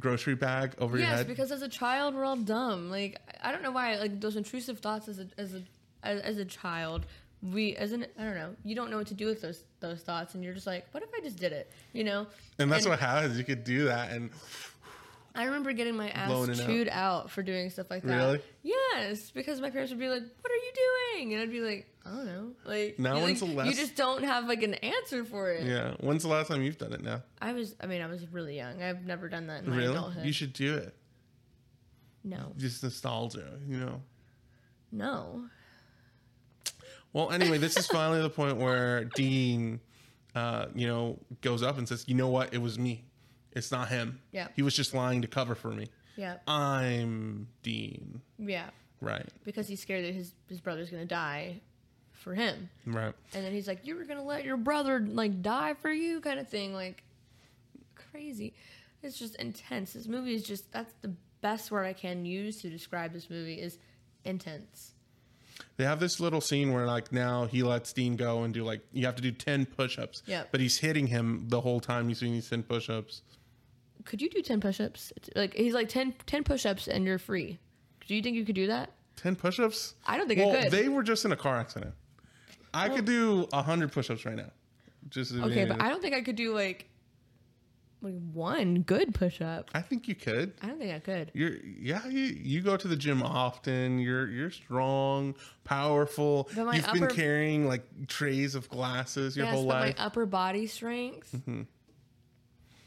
grocery bag over your head? Yes, because as a child we're all dumb. Like I don't know why like those intrusive thoughts as a as a as, as a child we as an I don't know you don't know what to do with those those thoughts and you're just like what if I just did it you know and that's what happens. You could do that, and I remember getting my ass Blowing it out. chewed out. for doing stuff like that. Really? Yes, because my parents would be like, "What are you doing?" and I'd be like, "I don't know." Like Now you, when's like, the last- you just don't have like an answer for it. yeah. When's the last time you've done it? Now, I was I mean I was really young. I've never done that in my really? adulthood. You should do it. no, Just nostalgia, you know. no. Well, anyway, this is finally the point where Dean, uh, you know, goes up and says, "You know what? It was me. It's not him. Yeah. he was just lying to cover for me. Yeah, I'm Dean. yeah. Right, because he's scared that his his brother's gonna die for him. right. And then he's like, "You were gonna let your brother like die for you," kind of thing. Like crazy. It's just intense. This movie is just that's the best word I can use to describe this movie is intense. They have this little scene where like now he lets Dean go and do like you have to do ten push-ups. Yep. But he's hitting him the whole time he's doing these ten push-ups. Could you do ten push-ups? It's like he's like 10, 10 push-ups and you're free. Do you think you could do that? Ten push-ups? I don't think I could. they were just in a car accident. I could do hundred push-ups right now. Just Okay, but I don't think I could do like like one good push-up. I think you could. I don't think I could. You're yeah, you, you go to the gym often. You're you're strong, powerful. You've been carrying like trays of glasses your yes, whole life. my upper body strength Mm-hmm.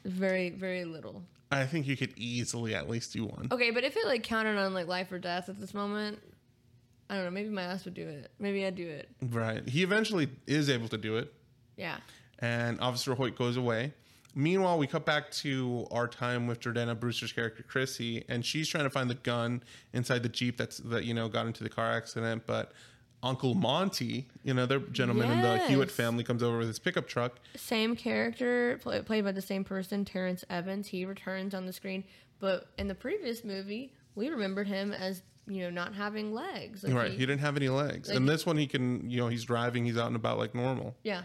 Very very little. I think you could easily at least do one. Okay, but if it like counted on like life or death at this moment, I don't know. Maybe my ass would do it. Maybe I'd do it. Right. He eventually is able to do it, Yeah. and Officer Hoyt goes away. Meanwhile, we cut back to our time with Jordana Brewster's character Chrissy, and she's trying to find the gun inside the jeep that's that you know got into the car accident. But Uncle Monty, you know, another gentleman in the Hewitt family, comes over with his pickup truck. Same character play, played by the same person, Terrence Evans. He returns on the screen, but in the previous movie, we remembered him as you know not having legs. Like right. he- He didn't have any legs. like- and this one, he can, you know, he's driving, he's out and about like normal. Yeah.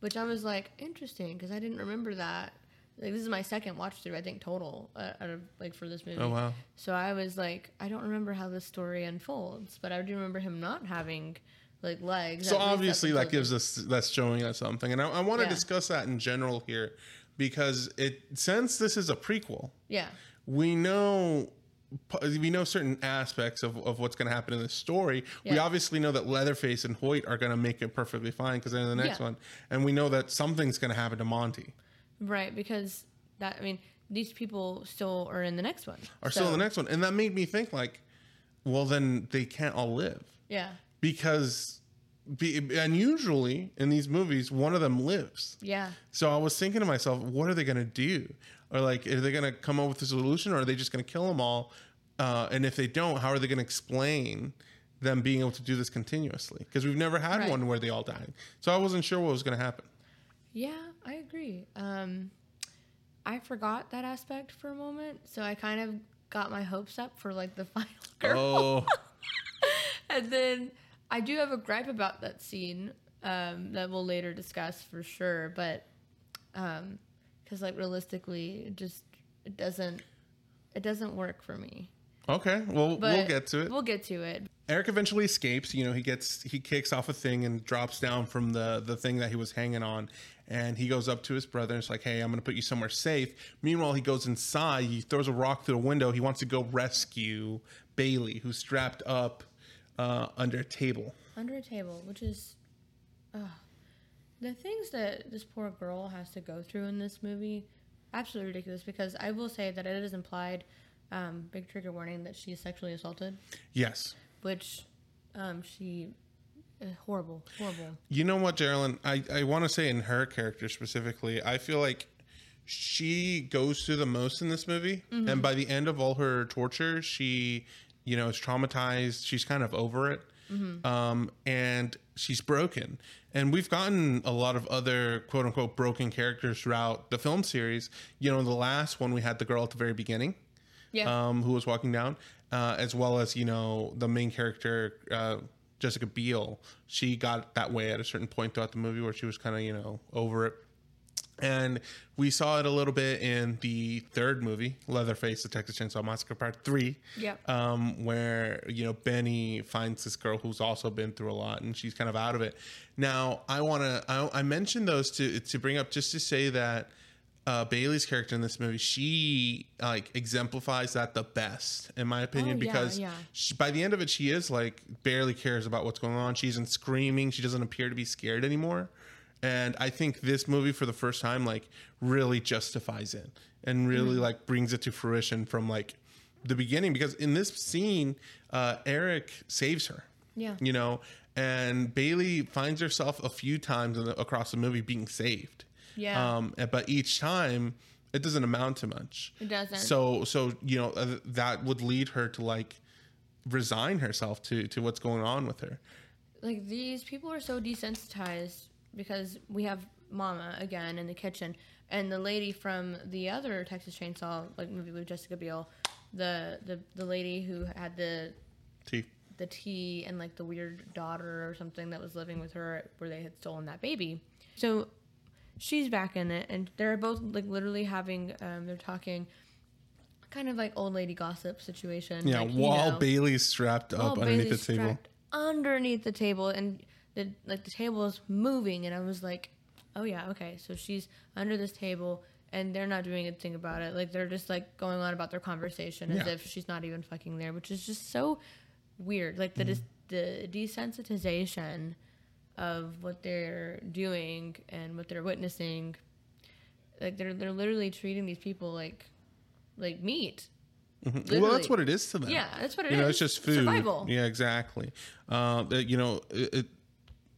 Which I was like, interesting, because I didn't remember that. Like, this is my second watch through, I think, total, uh, out of, like, for this movie. Oh, wow. So I was like, I don't remember how this story unfolds, but I do remember him not having, like, legs. So at least up obviously that gives us that's showing us something, and I, I want to Yeah. discuss that in general here because it since this is a prequel, Yeah. we know we know certain aspects of, of what's going to happen in the story. We obviously know that Leatherface and Hoyt are going to make it perfectly fine because they're in the next Yeah. one, and we know that something's going to happen to Monty. Right, because that, I mean, these people still are in the next one. Are still in the next one, and that made me think like, well, then they can't all live Yeah. because. Be, and usually in these movies, one of them lives. Yeah. So I was thinking to myself, what are they going to do? Or like, are they going to come up with a solution, or are they just going to kill them all? Uh, and if they don't, how are they going to explain them being able to do this continuously? Because we've never had Right. one where they all died. So I wasn't sure what was going to happen. Yeah, I agree. Um, I forgot that aspect for a moment, so I kind of got my hopes up for like the final girl. Oh, And then I do have a gripe about that scene um, that we'll later discuss for sure, but because like realistically, it just it doesn't it doesn't work for me. okay. Well, But we'll get to it. We'll get to it. Eric eventually escapes. You know, he gets he kicks off a thing and drops down from the the thing that he was hanging on, and he goes up to his brother and it's like, "Hey, I'm going to put you somewhere safe." Meanwhile, he goes inside. He throws a rock through the window. He wants to go rescue Bailey, who's strapped up uh, under a table. Under a table, which is ugh. the things that this poor girl has to go through in this movie, absolutely ridiculous. Because I will say that it is implied, um, big trigger warning, that she's sexually assaulted, Yes. which um, she uh, horrible, horrible. You know what, Geraldine? I, I want to say in her character specifically, I feel like she goes through the most in this movie. And by the end of all her torture, she, you know, is traumatized. She's kind of over it. Um, and she's broken. And we've gotten a lot of other quote unquote broken characters throughout the film series. You know, the last one we had the girl at the very beginning Yeah, um, who was walking down, uh, as well as you know the main character uh, Jessica Biel. She got that way at a certain point throughout the movie where she was kind of you know over it, and we saw it a little bit in the third movie, Leatherface: The Texas Chainsaw Massacre Part Three. Yep. Um, where you know Benny finds this girl who's also been through a lot, and she's kind of out of it. Now, I want to I, I mentioned those to to bring up just to say that uh, Bailey's character in this movie, she like exemplifies that the best, in my opinion, Oh, yeah, because yeah. She, by the end of it, she is like barely cares about what's going on. She isn't screaming. She doesn't appear to be scared anymore. And I think this movie, for the first time, like really justifies it and really Mm-hmm. like brings it to fruition from like the beginning. Because in this scene, uh, Eric saves her yeah, you know and bailey finds herself a few times the, across the movie being saved Yeah. um but each time it doesn't amount to much It doesn't. so so you know uh, that would lead her to like resign herself to to what's going on with her like these people are so desensitized because we have Mama again in the kitchen, and the lady from the other Texas Chainsaw like movie with Jessica Biel, the the the lady who had the T. the tea and like the weird daughter or something that was living with her where they had stolen that baby. So she's back in it and they're both like literally having um they're talking kind of like old lady gossip situation. yeah like, you while know. bailey's strapped up underneath Bailey's the table Underneath the table, and the like the table is moving, and I was like, "Oh yeah, okay." So she's under this table, and they're not doing anything about it. Like they're just like going on about their conversation as Yeah. if she's not even fucking there, which is just so weird. Like the Mm-hmm. the desensitization of what they're doing and what they're witnessing. Like they're they're literally treating these people like like meat. Well, that's what it is to them. Yeah, that's what it you know, it's just food. Survival. Yeah, exactly. Uh, you know, it, it,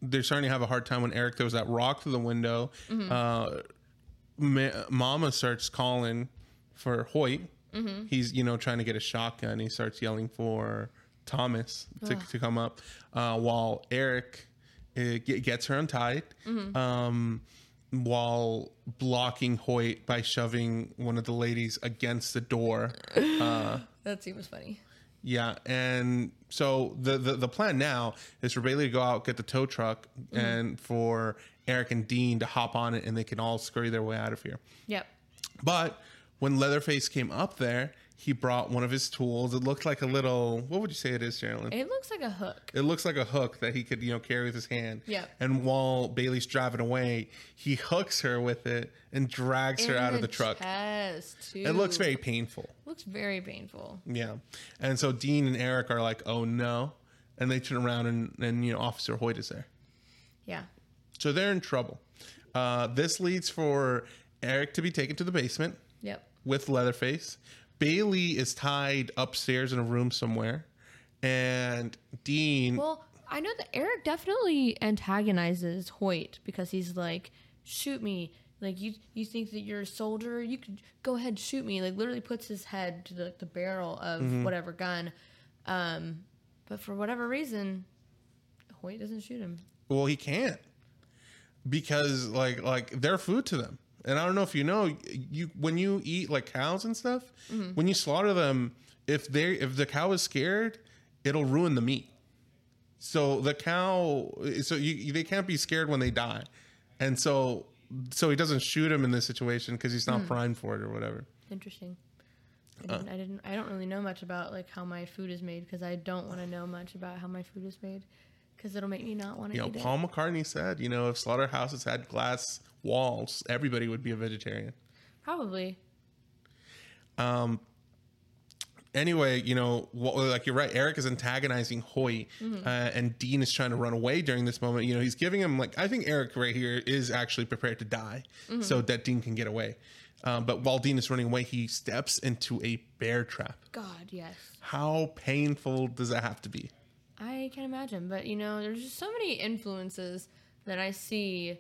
they're starting to have a hard time when Eric throws that rock through the window. Mm-hmm. Uh, Ma- Mama starts calling for Hoyt. Mm-hmm. He's you know trying to get a shotgun. He starts yelling for Thomas to, to come up, uh, while Eric uh, get, gets her untied. Mm-hmm. Um, while blocking Hoyt by shoving one of the ladies against the door. That seems funny. Yeah, and so the, the the plan now is for Bailey to go out get the tow truck and for Eric and Dean to hop on it and they can all scurry their way out of here. Yep. But when Leatherface came up there, he brought one of his tools. It looked like a little what would you say it is, Sherilyn? It looks like a hook. It looks like a hook that he could, you know, carry with his hand. Yeah. And while Bailey's driving away, he hooks her with it and drags her In out of the truck. Chest, too. It looks very painful. looks very painful. Yeah. And so Dean and Eric are like, oh no. And they turn around and, and you know, Officer Hoyt is there. Yeah. So they're in trouble. Uh, this leads for Eric to be taken to the basement Yep. with Leatherface. Bailey is tied upstairs in a room somewhere. And Dean. Well, I know that Eric definitely antagonizes Hoyt because he's like, "Shoot me! Like you, you think that you're a soldier? You could go ahead, shoot me!" Like literally puts his head to the, the barrel of Mm-hmm. whatever gun. Um, but for whatever reason, Hoyt doesn't shoot him. Well, he can't because like like they're food to them. And I don't know if you know, you when you eat like cows and stuff, when you slaughter them, if they if the cow is scared, it'll ruin the meat. So the cow, so you they can't be scared when they die, and so so he doesn't shoot him in this situation because he's not primed for it or whatever. Interesting. Uh. I didn't, I didn't. I don't really know much about like how my food is made because I don't want to know much about how my food is made because it'll make me not want to You know, eat it. Paul McCartney said, you know, if slaughterhouses had glass walls, everybody would be a vegetarian. Probably. Um. Anyway, you know, wh- like you're right. Eric is antagonizing Hoyt, uh, and Dean is trying to run away during this moment. You know, he's giving him like I think Eric right here is actually prepared to die so that Dean can get away. Um, but while Dean is running away, he steps into a bear trap. God, yes. How painful does that have to be? I can't imagine, but you know, there's just so many influences that I see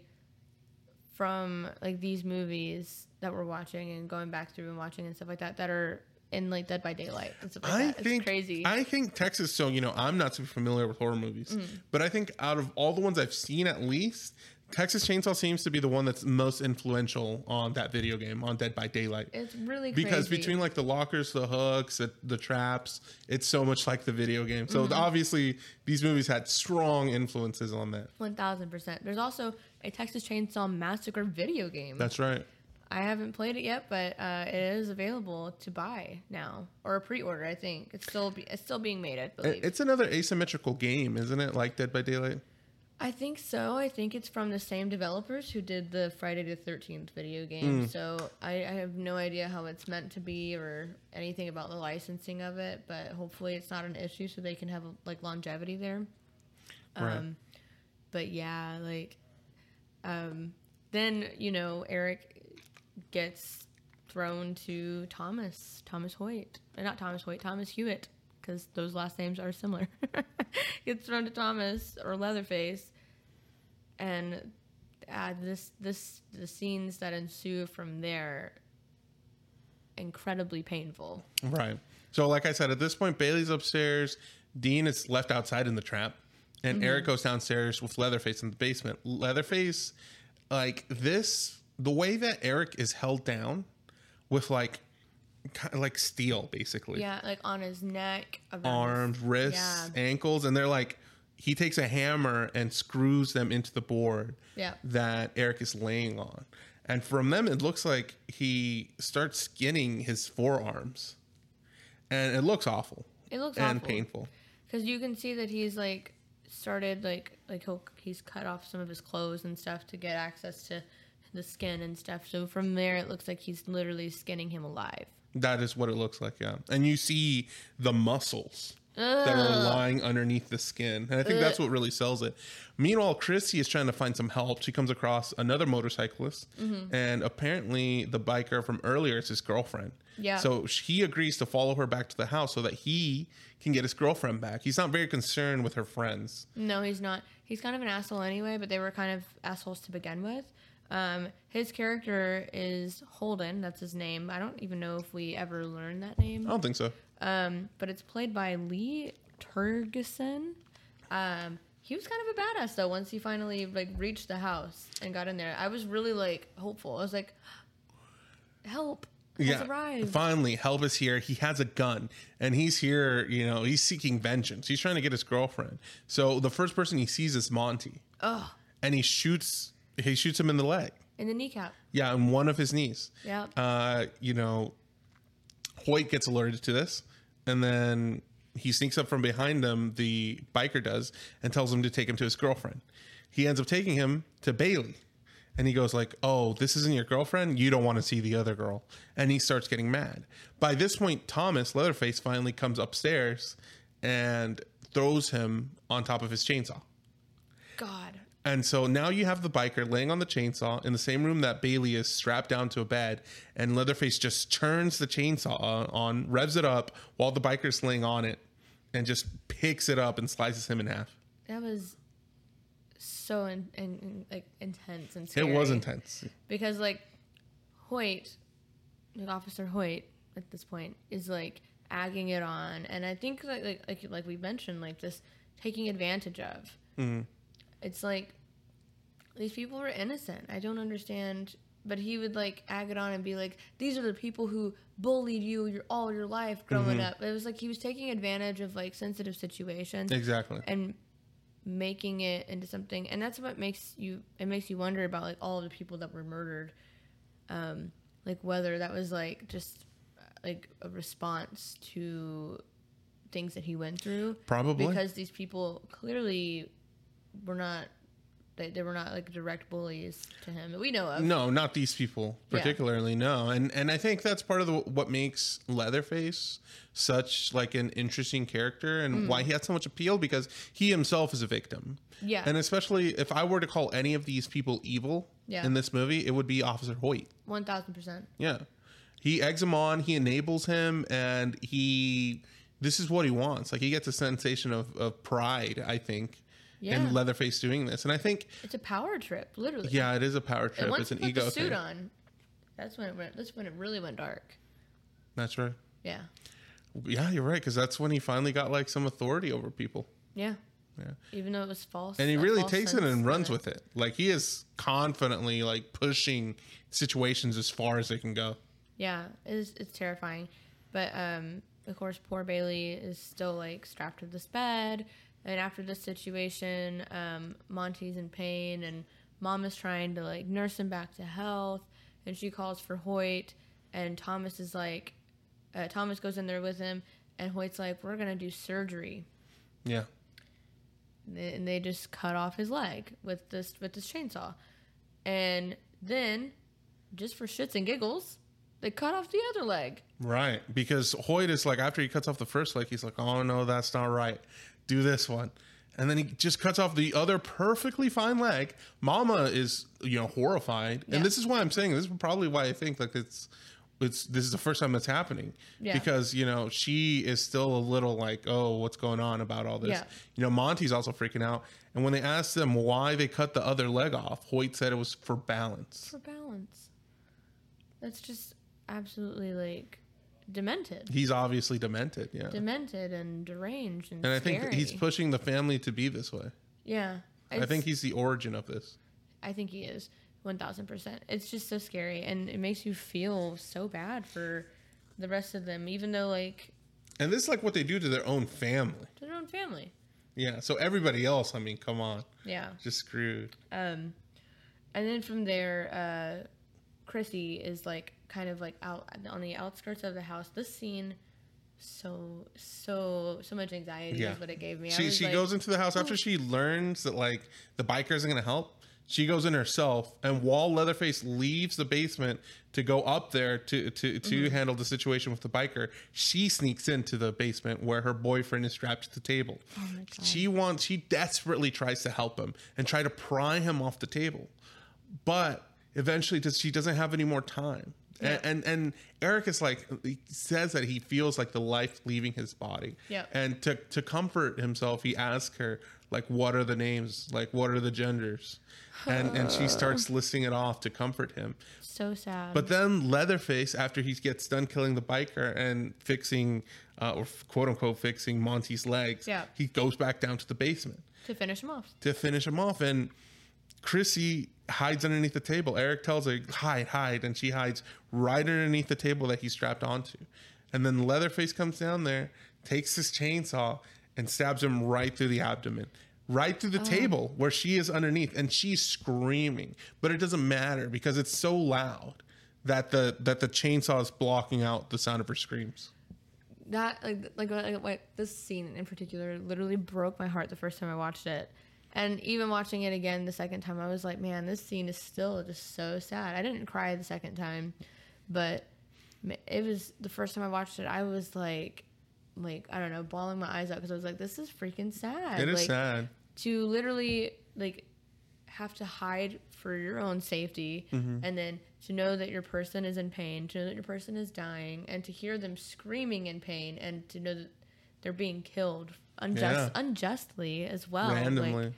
from like these movies that we're watching and going back through and watching and stuff like that that are in like Dead by Daylight and stuff like I that. think it's crazy. I think Texas. So you know, I'm not super familiar with horror movies, mm. but I think out of all the ones I've seen, at least Texas Chainsaw seems to be the one that's most influential on that video game on Dead by Daylight. it's really because crazy. between like the lockers, the hooks, the, the traps, it's so much like the video game. So Mm-hmm. obviously, these movies had strong influences on that. one thousand percent. There's also a Texas Chainsaw Massacre video game. That's right. I haven't played it yet, but uh, it is available to buy now or a pre-order. I think it's still be, it's still being made. I believe. It's another asymmetrical game, isn't it? Like Dead by Daylight. I think so. I think it's from the same developers who did the Friday the Thirteenth video game. Mm. So I, I have no idea how it's meant to be or anything about the licensing of it. But hopefully, it's not an issue, so they can have like longevity there. Right. Um, but yeah, like, um, then you know Eric gets thrown to Thomas Thomas Hoyt, Uh, not Thomas Hoyt, Thomas Hewitt, because those last names are similar. gets thrown to Thomas or Leatherface, and uh, this this the scenes that ensue from there incredibly painful. Right. So, like I said, at this point, Bailey's upstairs. Dean is left outside in the trap, and Eric goes downstairs with Leatherface in the basement. Leatherface, like this, the way that Eric is held down with like, like steel, basically. Yeah, like on his neck, around his- arms, wrists, Yeah. ankles, and they're like he takes a hammer and screws them into the board Yeah. that Eric is laying on. And from them it looks like he starts skinning his forearms. And it looks awful. It looks and awful. painful. because you can see that he's like started like like he'll he's cut off some of his clothes and stuff to get access to the skin and stuff. So from there, it looks like he's literally skinning him alive. That is what it looks like, yeah. And you see the muscles that are lying underneath the skin. And I think that's what really sells it. Meanwhile, Chrissy is trying to find some help. She comes across another motorcyclist, Mm-hmm. and apparently the biker from earlier is his girlfriend. Yeah. So he agrees to follow her back to the house so that he can get his girlfriend back. He's not very concerned with her friends. No, he's not. He's kind of an asshole anyway, but they were kind of assholes to begin with. Um, his character is Holden. That's his name. I don't even know if we ever learned that name. I don't think so. Um, but it's played by Lee Tergesen. Um, he was kind of a badass though. Once he finally like reached the house and got in there, I was really like hopeful. I was like, "Help has arrived." Finally, help is here. He has a gun and he's here, you know, he's seeking vengeance. He's trying to get his girlfriend. So the first person he sees is Monty. Oh, And he shoots he shoots him in the leg. in the kneecap. Yeah, in one of his knees. Yeah. Uh, you know, Hoyt gets alerted to this and then he sneaks up from behind them, the biker does, and tells him to take him to his girlfriend. He ends up taking him to Bailey. And he goes like, "Oh, this isn't your girlfriend. You don't want to see the other girl." And he starts getting mad. By this point, Thomas Leatherface finally comes upstairs and throws him on top of his chainsaw. God. And so now you have the biker laying on the chainsaw in the same room that Bailey is strapped down to a bed, and Leatherface just turns the chainsaw on, revs it up while the biker's laying on it, and just picks it up and slices him in half. That was so in, in, like intense and scary. It was intense. because like Hoyt, like Officer Hoyt at this point is like agging it on, and I think like like like, like we mentioned, like this taking advantage of. Mm-hmm. It's like these people were innocent. I don't understand. But he would like ag it on and be like, "These are the people who bullied you your all your life growing Mm-hmm. up." It was like he was taking advantage of like sensitive situations Exactly. and making it into something and that's what makes you it makes you wonder about like all of the people that were murdered um like whether that was like just uh, like a response to things that he went through Probably. because these people clearly were not they, they were not like direct bullies to him that we know of No, not these people Yeah. particularly. No, and and I think that's part of the, what makes Leatherface such like an interesting character and why he has so much appeal because he himself is a victim. Mm. Yeah. and especially if I were to call any of these people evil Yeah. in this movie, it would be Officer Hoyt. 1000% Yeah, he eggs him on, he enables him, and he. This is what he wants. Like he gets a sensation of, of pride, I think, Yeah. in Leatherface doing this. And I think, it's a power trip literally yeah, it is a power trip. It's an ego the suit thing. on that's when it went that's when it really went dark That's right. yeah Yeah, you're right. Because that's when he finally got like some authority over people. Yeah. Yeah. Even though it was false. And he really takes it and runs with it. Like he is confidently like pushing situations as far as they can go. Yeah, it's it's terrifying, but um, of course, poor Bailey is still like strapped to this bed, and after this situation, um, Monty's in pain, and Mom is trying to like nurse him back to health, and she calls for Hoyt, and Thomas is like, uh, Thomas goes in there with him, and Hoyt's like, we're gonna do surgery, Yeah. and they just cut off his leg with this with this chainsaw, and then, just for shits and giggles, they cut off the other leg. Right. Because Hoyt is like after he cuts off the first leg, he's like, Oh no, that's not right. Do this one. And then he just cuts off the other perfectly fine leg. Mama is, you know, horrified. Yeah. And this is why I'm saying this is probably why I think like it's it's this is the first time that's happening. Yeah. Because, you know, she is still a little like, Oh, what's going on about all this? Yeah. You know, Monty's also freaking out. And when they asked them why they cut the other leg off, Hoyt said it was for balance. for balance. That's just absolutely like demented, He's obviously demented, yeah. demented and deranged and, and I think he's pushing the family to be this way. yeah. I think he's the origin of this. I think he is one thousand percent. It's just so scary, and it makes you feel so bad for the rest of them, even though like And this is like what they do to their own family. to their own family. Yeah. So everybody else, I mean, come on, Yeah. just screwed. Um, and then from there, uh, Chrissy is like kind of like out on the outskirts of the house. This scene, so so so much anxiety Yeah. is what it gave me. I She she like, goes into the house after she learns that like the biker isn't gonna help. She goes in herself, and while Leatherface leaves the basement to go up there to to, to Mm-hmm. handle the situation with the biker, she sneaks into the basement where her boyfriend is strapped to the table. Oh my God. she wants, she desperately tries to help him and try to pry him off the table, but eventually, does she doesn't have any more time. Yeah. And, and and Eric is like he says that he feels like the life leaving his body. Yeah. And to to comfort himself, he asks her like, "What are the names? Like, what are the genders?" And and she starts listing it off to comfort him. So sad. But then Leatherface, after he gets done killing the biker and fixing, uh, or quote unquote fixing Monty's legs, Yeah. he goes back down to the basement to finish him off. to finish him off. And Chrissy hides underneath the table. Eric tells her, hide, hide. And she hides right underneath the table that he's strapped onto. And then Leatherface comes down there, takes his chainsaw, and stabs him right through the abdomen, right through the oh. table where she is underneath. And she's screaming. But it doesn't matter because it's so loud that the that the chainsaw is blocking out the sound of her screams. that like like, like like this scene in particular literally broke my heart the first time I watched it. And even watching it again the second time, I was like, man, this scene is still just so sad. I didn't cry the second time, but it was the first time I watched it. I was like, like I don't know, bawling my eyes out because I was like, this is freaking sad. It is like, sad. to literally like have to hide for your own safety Mm-hmm. and then to know that your person is in pain to know that your person is dying and to hear them screaming in pain and to know that they're being killed unjust Yeah. unjustly as well Randomly. like,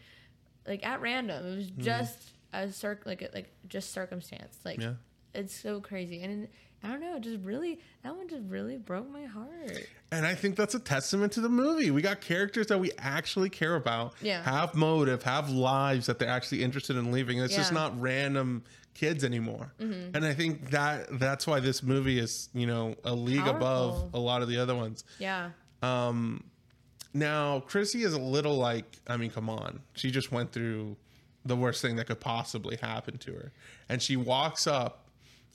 like at random it was just a circ like like just circumstance like Yeah. it's so crazy and i don't know it just really that one just really broke my heart And I think that's a testament to the movie. We got characters that we actually care about, Yeah. have motive, have lives that they're actually interested in leaving. It's just not random kids anymore. Mm-hmm. And I think that that's why this movie is, you know, a league above a lot of the other ones. yeah Um, now Chrissy is a little like, I mean, come on, she just went through the worst thing that could possibly happen to her, and she walks up,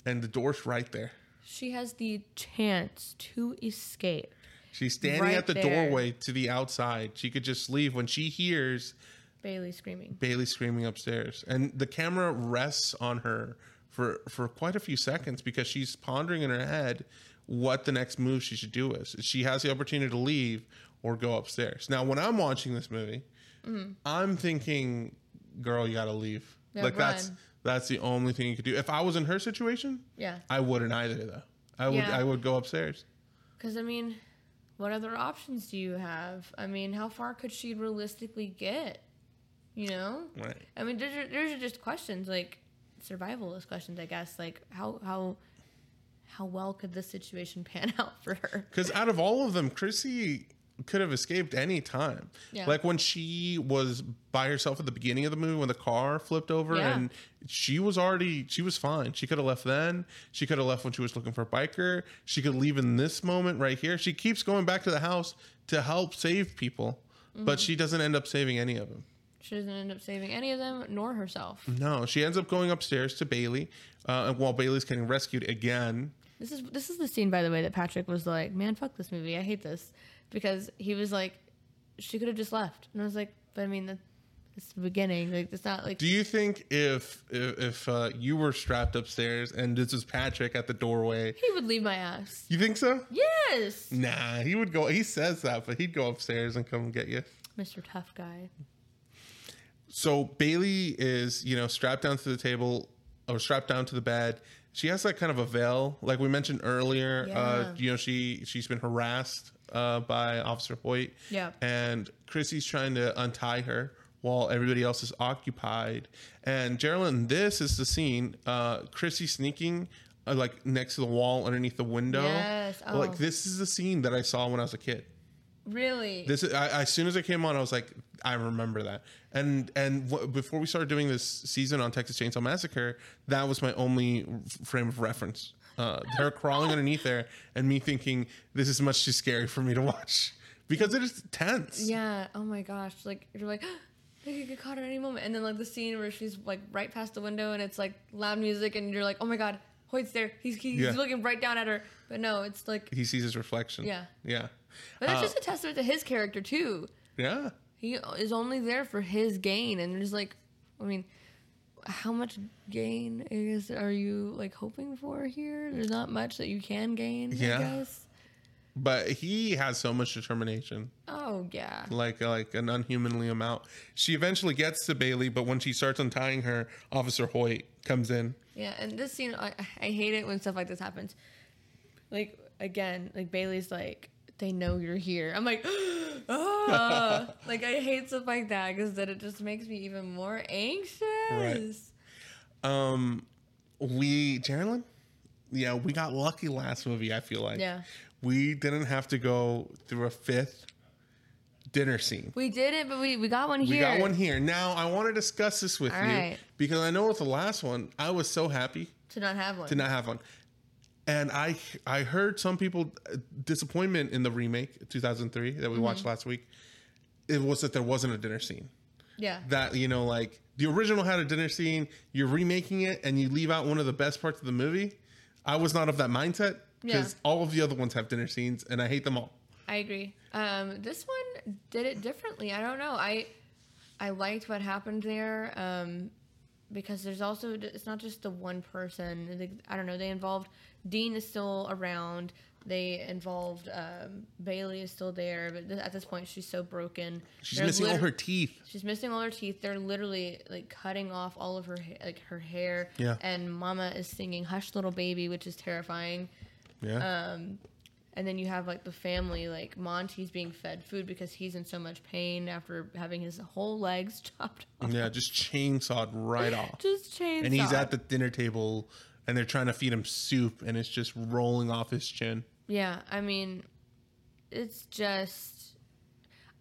and the door's right there. she has the chance to escape She's standing Right at the there. doorway to the outside. She could just leave when she hears bailey screaming Bailey screaming upstairs, and the camera rests on her for for quite a few seconds because she's pondering in her head what the next move she should do is. She has the opportunity to leave or go upstairs. Now, when I'm watching this movie, I'm thinking, "Girl, you got to leave." Mm-hmm. Yeah, like that's run. that's the only thing you could do. If I was in her situation, Yeah. I wouldn't either. Though I would Yeah. I would go upstairs. Because, I mean, what other options do you have? I mean, how far could she realistically get? You know? Right. I mean, there's are just questions, like survivalist questions, I guess. Like, how, how, how well could this situation pan out for her? Because out of all of them, Chrissy could have escaped any time. Yeah. Like when she was by herself at the beginning of the movie when the car flipped over Yeah. and she was already she was fine. She could have left then. She could have left when she was looking for a biker. She could leave in this moment right here. She keeps going back to the house to help save people, Mm-hmm. but she doesn't end up saving any of them. She doesn't end up saving any of them, nor herself. No, she ends up going upstairs to Bailey, uh, and while Bailey's getting rescued again. This is this is the scene, by the way, that Patrick was like, "Man, fuck this movie. I hate this," because he was like, "She could have just left," and I was like, "But I mean, that, it's the beginning. Like, it's not like Do you think if if, if uh, you were strapped upstairs and this was Patrick at the doorway, he would leave my ass." you think so? Yes, Nah, he would go. He says that, but he'd go upstairs and come get you. Mr. Tough Guy. So Bailey is, you know, strapped down to the table or strapped down to the bed. She has that kind of a veil, like we mentioned earlier. Uh, Yeah. you know, she she's been harassed uh, by Officer Hoyt. Yeah. And Chrissy's trying to untie her while everybody else is occupied. And Geraldine, this is the scene. Uh, Chrissy sneaking. Uh, like next to the wall underneath the window. Yes. Oh. Like this is the scene that I saw when I was a kid. Really? This is I, as soon as it came on, I was like, I remember that. And and w- before we started doing this season on Texas Chainsaw Massacre, that was my only frame of reference. Uh, her crawling underneath there, and me thinking this is much too scary for me to watch because it is tense. yeah. Oh my gosh. Like you're like. They could get caught at any moment, and then like the scene where she's like right past the window, and it's like loud music, and you're like, "Oh my god, Hoyt's there! He's he's Yeah. looking right down at her." But no, it's like, He sees his reflection. Yeah. yeah, but that's Uh, just a testament to his character too. yeah. He is only there for his gain, and there's like, I mean, how much gain is are you like hoping for here? There's not much that you can gain. Yeah. I guess. But he has so much determination, Oh yeah. like like an unhumanly amount. She eventually gets to Bailey, but when she starts untying her, Officer Hoyt comes in. Yeah, and this scene, I, I hate it when stuff like this happens. Like again, like Bailey's like, they know you're here. I'm like, ah, like I hate stuff like that because then it just makes me even more anxious. Right. Um, we Geraldine, yeah, we got lucky last movie. I feel like Yeah. we didn't have to go through a fifth dinner scene. We did it, but we, we got one here. We got one here. Now I want to discuss this with All you right. because I know with the last one, I was so happy to not have one. to not have one. And I I heard some people uh, disappointment in the remake 2003 that we Mm-hmm. watched last week. It was that there wasn't a dinner scene. yeah. That you know, like the original had a dinner scene. You're remaking it, and you leave out one of the best parts of the movie. I was not of that mindset because Yeah. all of the other ones have dinner scenes, and I hate them all. I agree. Um, this one did it differently. I don't know. I I liked what happened there um, because there's also it's not just the one person. They- I don't know. They involved Dean is still around. They involved um, Bailey is still there, but th- at this point she's so broken. She's They're missing all her teeth. She's missing all her teeth. They're literally like cutting off all of her ha- like her hair. Yeah. And Mama is singing "Hush, Little Baby," which is terrifying. Yeah. Um, and then you have like the family, like Monty's being fed food because he's in so much pain after having his whole legs chopped off. yeah, just chainsawed right off. Just chainsaw. and he's at the dinner table and they're trying to feed him soup and it's just rolling off his chin Yeah, I mean, it's just,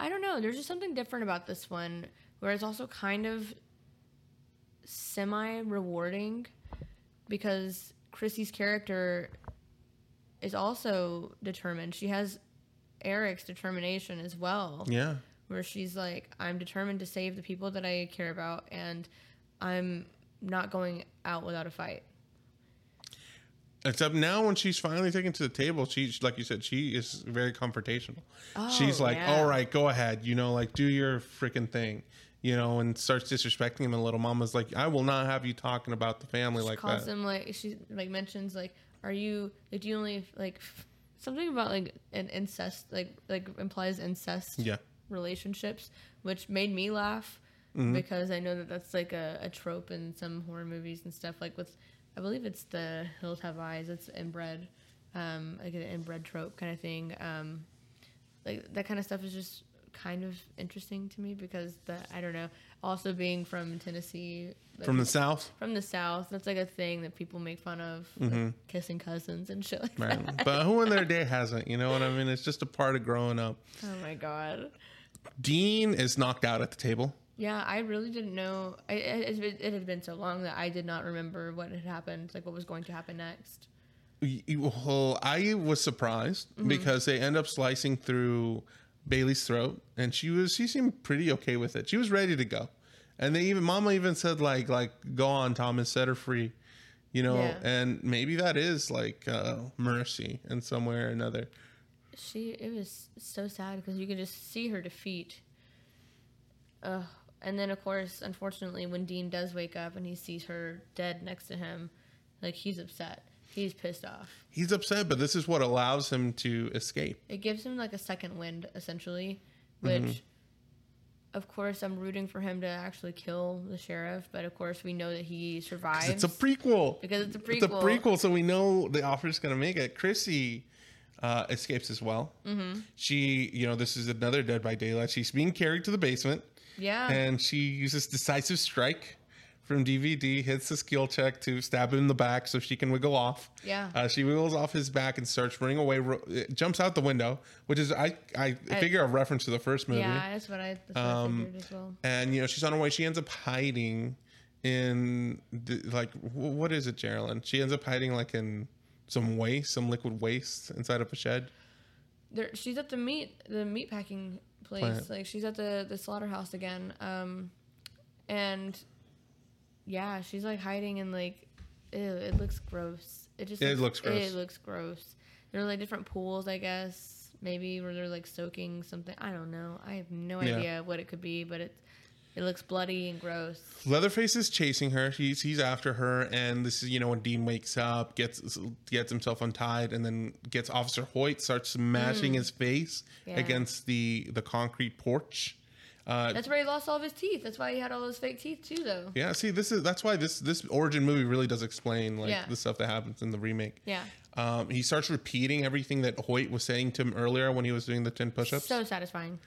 I don't know. There's just something different about this one where it's also kind of semi rewarding because Chrissy's character is also determined. She has Eric's determination as well. yeah where she's like, I'm determined to save the people that I care about, and I'm not going out without a fight. except now when she's finally taken to the table she's like you said she is very confrontational oh, she's Oh, like yeah. all right go ahead you know like do your freaking thing you know and starts disrespecting him and little mama's like i will not have you talking about the family She like calls that him like she like mentions like, are you like do you only like something about like an incest like like implies incest yeah relationships, which made me laugh Mm-hmm. because I know that that's like a, a trope in some horror movies and stuff. Like with, I believe it's the Hills Have Eyes. It's inbred, um, like an inbred trope kind of thing. Um, like that kind of stuff is just kind of interesting to me because the I don't know. Also being from Tennessee, like, from the south from the South, that's like a thing that people make fun of, like kissing cousins and shit like Mm-hmm. right that. but who in their day hasn't you know what i mean it's just a part of growing up Oh my god. dean is knocked out at the table Yeah, I really didn't know. I, it, it, it had been so long that I did not remember what had happened, like what was going to happen next. Well, I was surprised because they end up slicing through Bailey's throat, and she was she seemed pretty okay with it. She was ready to go, and they even Mama even said like like go on Thomas, set her free, you know. Yeah. And maybe that is like uh, mercy in some way or another. She, it was so sad because you could just see her defeat. Ugh. And then, of course, unfortunately, when Dean does wake up and he sees her dead next to him, like he's upset. He's pissed off. He's upset, but this is what allows him to escape. It gives him like a second wind, essentially, which, of course, I'm rooting for him to actually kill the sheriff. But of course, we know that he survives. It's a prequel. Because it's a prequel. It's a prequel. so we know the author's going to make it. Chrissy uh, escapes as well. Mm-hmm. She, you know, this is another Dead by Daylight. She's being carried to the basement, yeah. and she uses decisive strike from DBD, hits the skill check to stab him in the back so she can wiggle off. Yeah. Uh, she wiggles off his back and starts running away. ro- jumps out the window, which is I I I- figure a reference to the first movie. Yeah, that's what I, that's what I figured as well. And you know she's on her way. She ends up hiding in the, like wh- what is it, Geraldine? She ends up hiding like in some waste, some liquid waste inside of a shed. There, she's at the meat, the meat packing place. Plant. Like she's at the the slaughterhouse again. Um, and yeah, she's like hiding in like, ew, it looks gross. It just It looks gross. It looks gross. There are like different pools, I guess, maybe where they're like soaking something. I don't know. I have no Yeah. idea what it could be, but it's It looks bloody and gross. Leatherface is chasing her. He's he's after her, and this is you know when Dean wakes up, gets gets himself untied, and then gets Officer Hoyt starts smashing his face Mm. Yeah. against the the concrete porch. Uh, That's where he lost all of his teeth. That's why he had all those fake teeth too, though. yeah, see, this is that's why this this origin movie really does explain like Yeah. the stuff that happens in the remake. Yeah. Um, he starts repeating everything that Hoyt was saying to him earlier when he was doing the ten push-ups, So satisfying.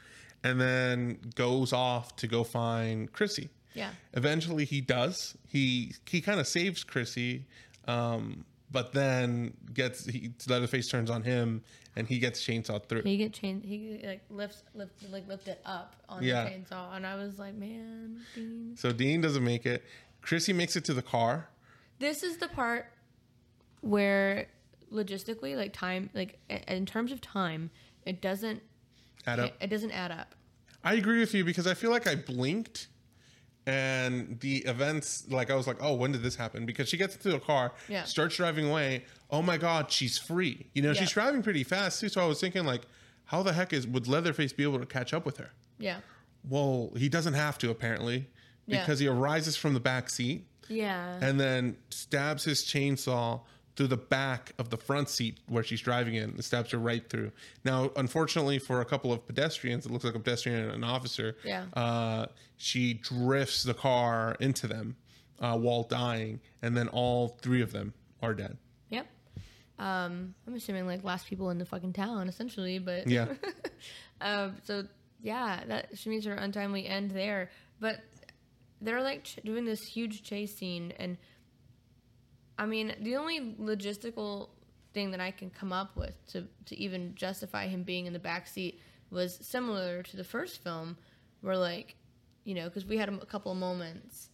and then goes off to go find Chrissy. Yeah. Eventually, he does. He he kind of saves Chrissy, um, but then gets he Leatherface turns on him, and he gets chainsawed through. He get chain. He like lifts, lift, like lift it up on Yeah. the chainsaw, and I was like, man, Dean. So Dean doesn't make it. Chrissy makes it to the car. This is the part where logistically, like time, like in terms of time, it doesn't. Add up. It doesn't add up. I agree with you because I feel like I blinked and the events like I was like, "Oh, when did this happen?" Because she gets into the car, Yeah. starts driving away. Oh my god, she's free. You know, Yeah. she's driving pretty fast too, so I was thinking like, how the heck is would Leatherface be able to catch up with her? Yeah. Well, he doesn't have to apparently Yeah. because he arises from the back seat Yeah. and then stabs his chainsaw through the back of the front seat where she's driving in and stabs her right through. Now, unfortunately for a couple of pedestrians, it looks like a pedestrian and an officer. Yeah. Uh, she drifts the car into them uh, while dying, and then all three of them are dead. Yep. Um, I'm assuming like last people in the fucking town, essentially, but Yeah. um, so yeah, that she means her untimely end there. But they're like ch- doing this huge chase scene, and I mean, the only logistical thing that I can come up with to to even justify him being in the back seat was similar to the first film, where like, you know, because we had a couple of moments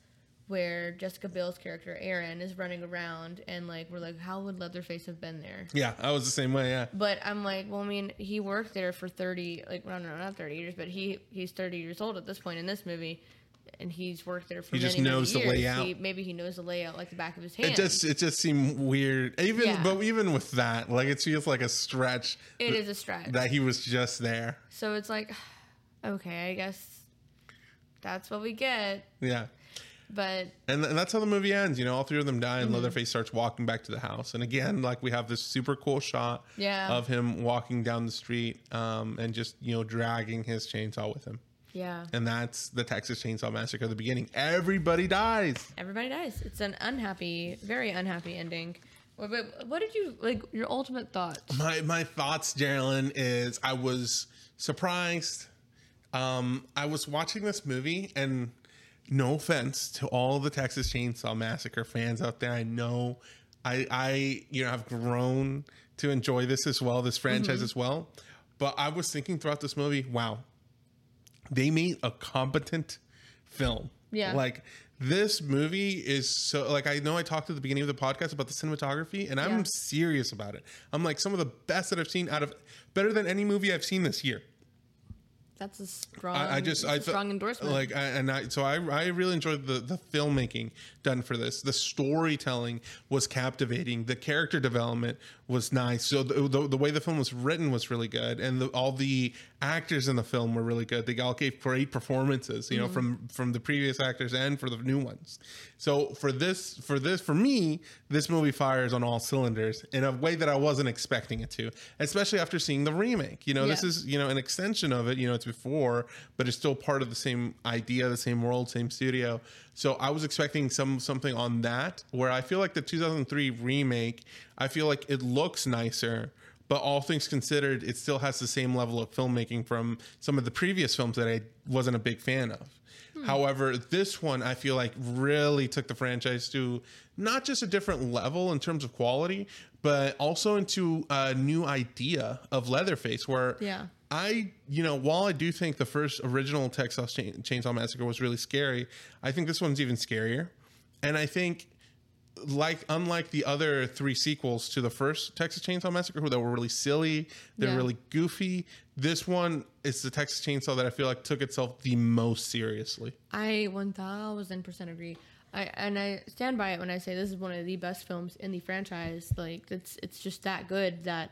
where Jessica Biel's character Erin is running around, and like we're like, how would Leatherface have been there? Yeah, I was the same way. Yeah. But I'm like, well, I mean, he worked there for 30, like, no, no, not 30 years, but he he's 30 years old at this point in this movie, and he's worked there for years. He many, just many knows the years. layout. He, maybe he knows the layout like the back of his hand. It just it just seemed weird. Even Yeah. but even with that, like it feels like a stretch it is a stretch. that he was just there. so it's like, okay, I guess that's what we get. Yeah. But And, and that's how the movie ends. You know, all three of them die, Mm-hmm. and Leatherface starts walking back to the house. And again, like we have this super cool shot Yeah. of him walking down the street um, and just you know dragging his chainsaw with him. Yeah, And that's the Texas Chainsaw Massacre at the beginning. Everybody dies. everybody dies. It's an unhappy, very unhappy ending. What, but what did you like? Your ultimate thoughts? My my thoughts, Geraldine, is I was surprised. Um, I was watching this movie, and no offense to all the Texas Chainsaw Massacre fans out there, I know I I you know have grown to enjoy this as well, this franchise as well. But I was thinking throughout this movie, wow, they made a competent film. Yeah. Like this movie is so like I know I talked at the beginning of the podcast about the cinematography and I'm Yeah. serious about it. I'm like some of the best that I've seen out of better than any movie I've seen this year. That's a strong. I, I just I strong endorsement. Like I, and I so I I really enjoyed the the filmmaking done for this. The storytelling was captivating. The character development was nice. So the the, the way the film was written was really good, and the, all the actors in the film were really good. They all gave great performances. You know, Mm-hmm. from from the previous actors and for the new ones. So for this for this for me, this movie fires on all cylinders in a way that I wasn't expecting it to, especially after seeing the remake. You know, this is you know an extension of it. You know, it's before, but it's still part of the same idea, the same world, same studio. So I was expecting some something on that. Where I feel like the 2003 remake, I feel like it looks nicer. But all things considered, it still has the same level of filmmaking from some of the previous films that I wasn't a big fan of. Hmm. However, this one I feel like really took the franchise to not just a different level in terms of quality, but also into a new idea of Leatherface, where Yeah. I, you know, while I do think the first original Texas Chainsaw Massacre was really scary, I think this one's even scarier. And I think, like, unlike the other three sequels to the first Texas Chainsaw Massacre, that were really silly, they're Yeah. really goofy, this one is the Texas Chainsaw that I feel like took itself the most seriously. I 1000% agree. I and I stand by it when I say this is one of the best films in the franchise. Like it's it's just that good that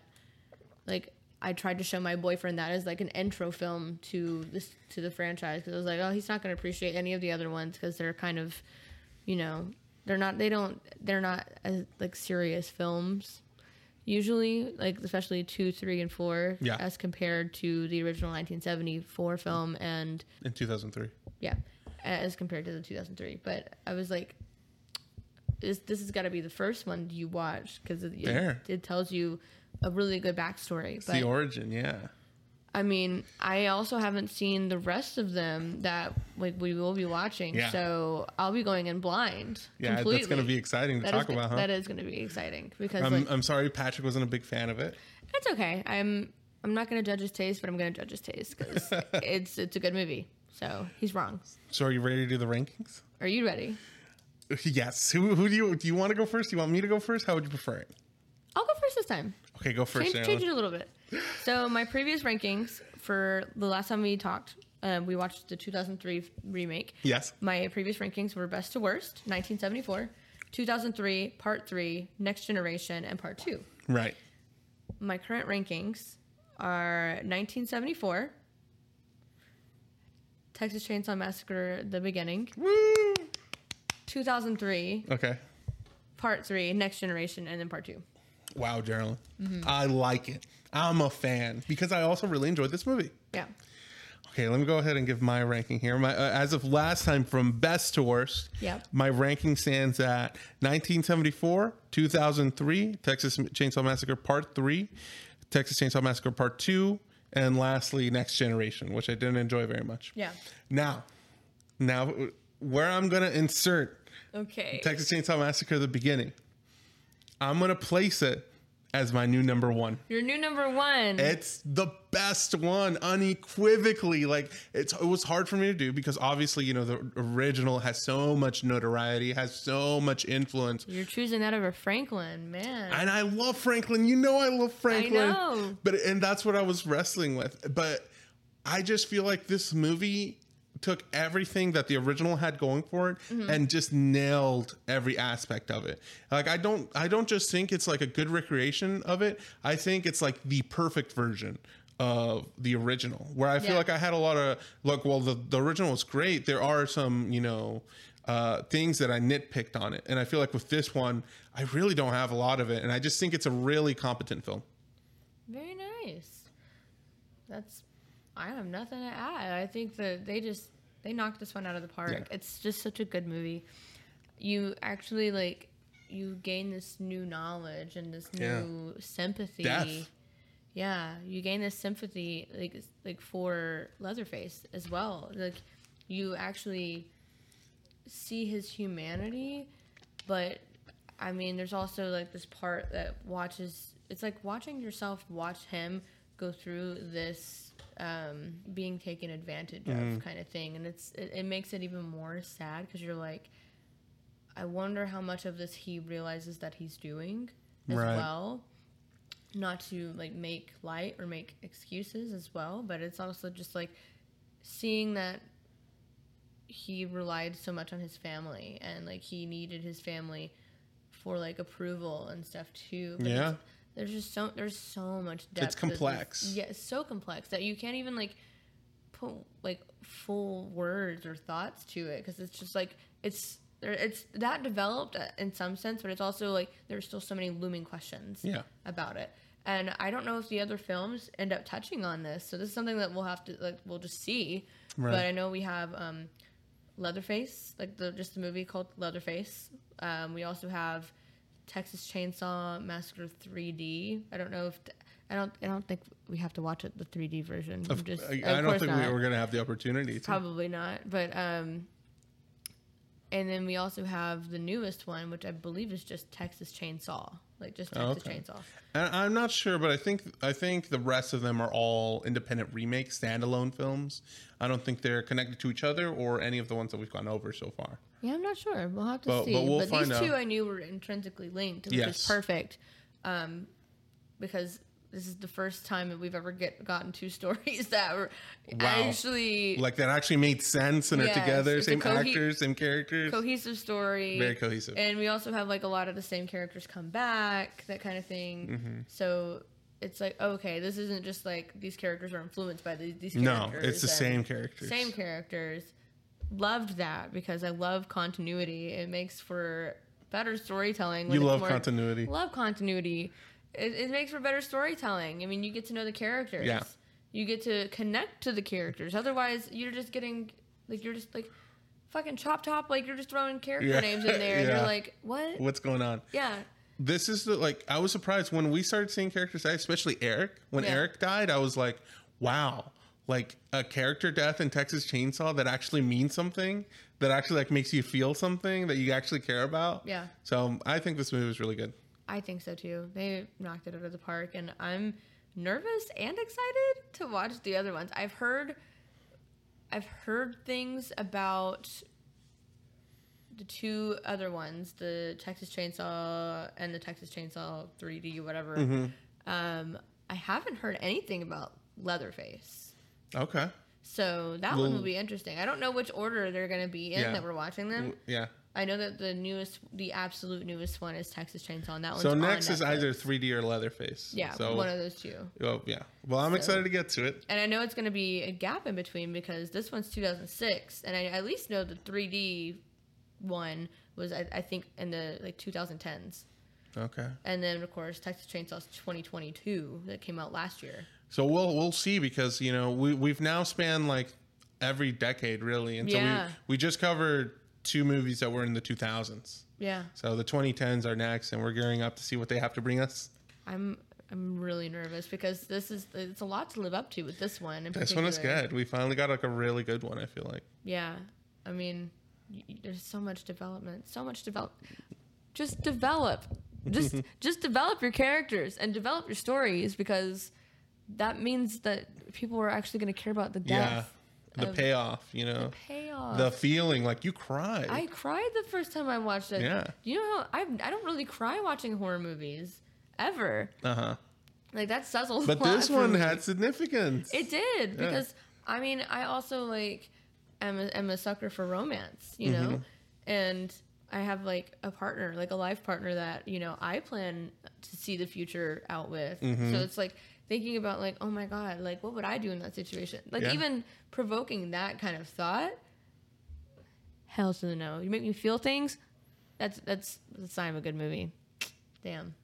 like I tried to show my boyfriend that as like an intro film to this to the franchise because I was like, oh, he's not going to appreciate any of the other ones because they're kind of, you know, they're not they don't they're not as like serious films usually like especially two three and four Yeah. as compared to the original 1974 film and in 2003. yeah as compared to the 2003 but i was like this, this has got to be the first one you watch because it, it, it tells you a really good backstory It's but the origin, yeah. I mean i also haven't seen the rest of them that like we will be watching Yeah. so i'll be going in blind Yeah, completely. that's going to be exciting to That talk is- about, huh? that is going to be exciting because I'm, like I'm sorry Patrick wasn't a big fan of it. it's okay i'm i'm not going to judge his taste but i'm going to judge his taste because it's it's a good movie so he's wrong So are you ready to do the rankings? are you ready Yes. Who, who do you do you want to go first? Do you want me to go first? How would you prefer it? i'll go first this time Okay, go first. change, change it a little bit. So my previous rankings for the last time we talked, uh, we watched the 2003 remake. Yes. My previous rankings were best to worst, 1974, 2003, Part Three, Next Generation, and Part Two. Right. My current rankings are 1974, Texas Chainsaw Massacre: The Beginning, Woo! 2003, Okay. Part Three, Next Generation, and then Part Two. Wow, Geraldine. Mm-hmm. I like it. I'm a fan because I also really enjoyed this movie. Yeah. Okay, let me go ahead and give my ranking here. My, uh, as of last time, from best to worst, Yep. my ranking stands at 1974, 2003, Texas Chainsaw Massacre Part 3, Texas Chainsaw Massacre Part 2, and lastly, Next Generation, which I didn't enjoy very much. Yeah. Now, now where I'm going to insert Okay. Texas Chainsaw Massacre the beginning, I'm to place it as my new number one. Your new number one. It's the best one, unequivocally. Like it's it was hard for me to do because obviously, you know, the original has so much notoriety, has so much influence. You're choosing that over Franklin, man. And I love Franklin. You know I love Franklin. know. But and that's what I was wrestling with. But I just feel like this movie took everything that the original had going for it Mm-hmm. and just nailed every aspect of it. Like I don't I don't just think it's like a good recreation of it. I think it's like the perfect version of the original. Where I feel Yeah. like I had a lot of look, well the, the original was great. There are some, you know, uh, things that I nitpicked on it. And I feel like with this one, I really don't have a lot of it. And I just think it's a really competent film. Very nice. That's. I have nothing to add. I think that they just they knocked this one out of the park. Yeah. It's just such a good movie. You actually like you gain this new knowledge and this Yeah. new sympathy. Death. Yeah, you gain this sympathy like like for Leatherface as well. Like you actually see his humanity, but I mean, there's also like this part that watches. It's like watching yourself watch him go through this um, being taken advantage Mm-hmm. of kind of thing, and it's it, it makes it even more sad because you're like, I wonder how much of this he realizes that he's doing as Right. well. Not to like make light or make excuses as well, but it's also just like seeing that he relied so much on his family and like he needed his family for like approval and stuff too. But Yeah. There's just so there's so much depth. It's to this- complex. Yeah, it's so complex that you can't even like put like full words or thoughts to it because it's just like it's there it's that developed uh, in some sense, but it's also like there's still so many looming questions Yeah. about it. And I don't know if the other films end up touching on this. So this is something that we'll have to like we'll just see. Right. But I know we have um, Leatherface, like the just the movie called Leatherface. Um, we also have Texas Chainsaw Massacre 3D. I don't know if th- I don't I don't think we have to watch it the 3D version. Of, just- I, I don't think not. we, we're going to have the opportunity to. Probably not. But um and then we also have the newest one, which I believe is just Texas Chainsaw. Like just Oh, Texas okay. Chainsaw. And I'm not sure, but I think I think the rest of them are all independent remakes, standalone films. I don't think they're connected to each other or any of the ones that we've gone over so far. Yeah, I'm not sure. We'll have to But- see. but But, we'll these find two out. I knew were intrinsically linked, which Yes. is perfect. Um, because this is the first time that we've ever get gotten two stories that were Wow. actually Like that actually made sense and are together, it's same actors, same characters. cohesive story. Very cohesive. And we also have like a lot of the same characters come back, that kind of thing. Mm-hmm. So it's like okay, this isn't just like these characters are influenced by these, these No, it's the same characters. Same characters. Loved that because I love continuity. It makes for better storytelling. You love more- continuity. Love continuity. It, it makes for better storytelling. I mean, you get to know the characters. Yeah. You get to connect to the characters. Otherwise, you're just getting like you're just like fucking chop top. Like you're just throwing character Yeah. names in there, and Yeah. you're like, what? What's going on? Yeah. This is the like I was surprised when we started seeing characters die, especially Eric. When Yeah. Eric died, I was like, wow, like a character death in Texas Chainsaw that actually means something, that actually like makes you feel something that you actually care about. Yeah. So I think this movie was really good. I think so too. They knocked it out of the park, and I'm nervous and excited to watch the other ones. I've heard, I've heard things about the two other ones, the Texas Chainsaw and the Texas Chainsaw 3D, whatever. Um, I haven't heard anything about Leatherface. Okay. So that one will be interesting. I don't know which order they're going to be in Yeah. that we're watching them. Yeah. I know that the newest, the absolute newest one is Texas Chainsaw, and that one's So on next is either 3D or Leatherface. Yeah, So one of those two. oh, yeah. Well, I'm So- excited to get to it. And I know it's going to be a gap in between because this one's 2006, and I at least know the 3D one was I, I think in the like 2010s, Okay. and then of course Texas Chainsaw's 2022 that came out last year. So we'll we'll see because you know we we've now spanned like every decade really, and so Yeah. we we just covered two movies that were in the 2000s. Yeah, So the 2010s are next, and we're gearing up to see what they have to bring us. I'm I'm really nervous because this is it's a lot to live up to with this one. This one is good. We finally got like a really good one. I feel like. Yeah, I mean, y- there's so much development, so much develop. Just develop, just just develop your characters and develop your stories because that means that people are actually going to care about the death. Yeah. The of- payoff, you know, The payoff. the feeling like you cried. I cried the first time I watched it. Yeah. You know how I I don't really cry watching horror movies ever. uh huh. Like that says a. But this one had significance. It did because I mean I also like am a, am a sucker for romance, you know, Mm-hmm. and I have like a partner, like a life partner that you know I plan to see the future out with. Mm-hmm. So it's like thinking about like oh my god, like what would I do in that situation? Like Yeah. even provoking that kind of thought. Hell to the no! You make me feel things. That's that's the sign of a good movie. Damn.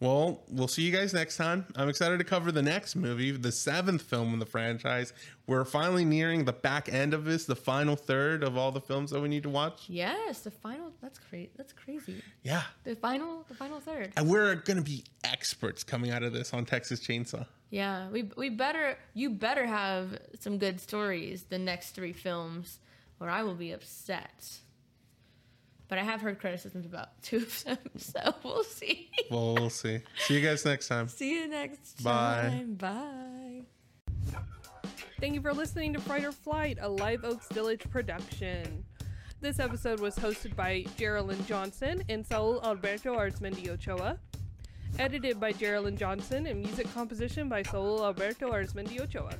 Well, we'll see you guys next time. I'm excited to cover the next movie, the seventh film in the franchise. We're finally nearing the back end of this, the final third of all the films that we need to watch. Yes, the final. That's crazy. That's crazy. Yeah. The final. The final third. And we're going to be experts coming out of this on Texas Chainsaw. Yeah, we we better you better have some good stories the next three films, or I will be upset. But I have heard criticisms about two of them, so we'll see. Well, we'll see. See you guys next time. see you next Bye. time. Bye. Thank you for listening to Fright or Flight, a Live Oaks Village production. This episode was hosted by Geraldine Johnson and Saul Alberto Arzmendi Ochoa. Edited by Geraldine Johnson and music composition by Saul Alberto Arzmendi Ochoa.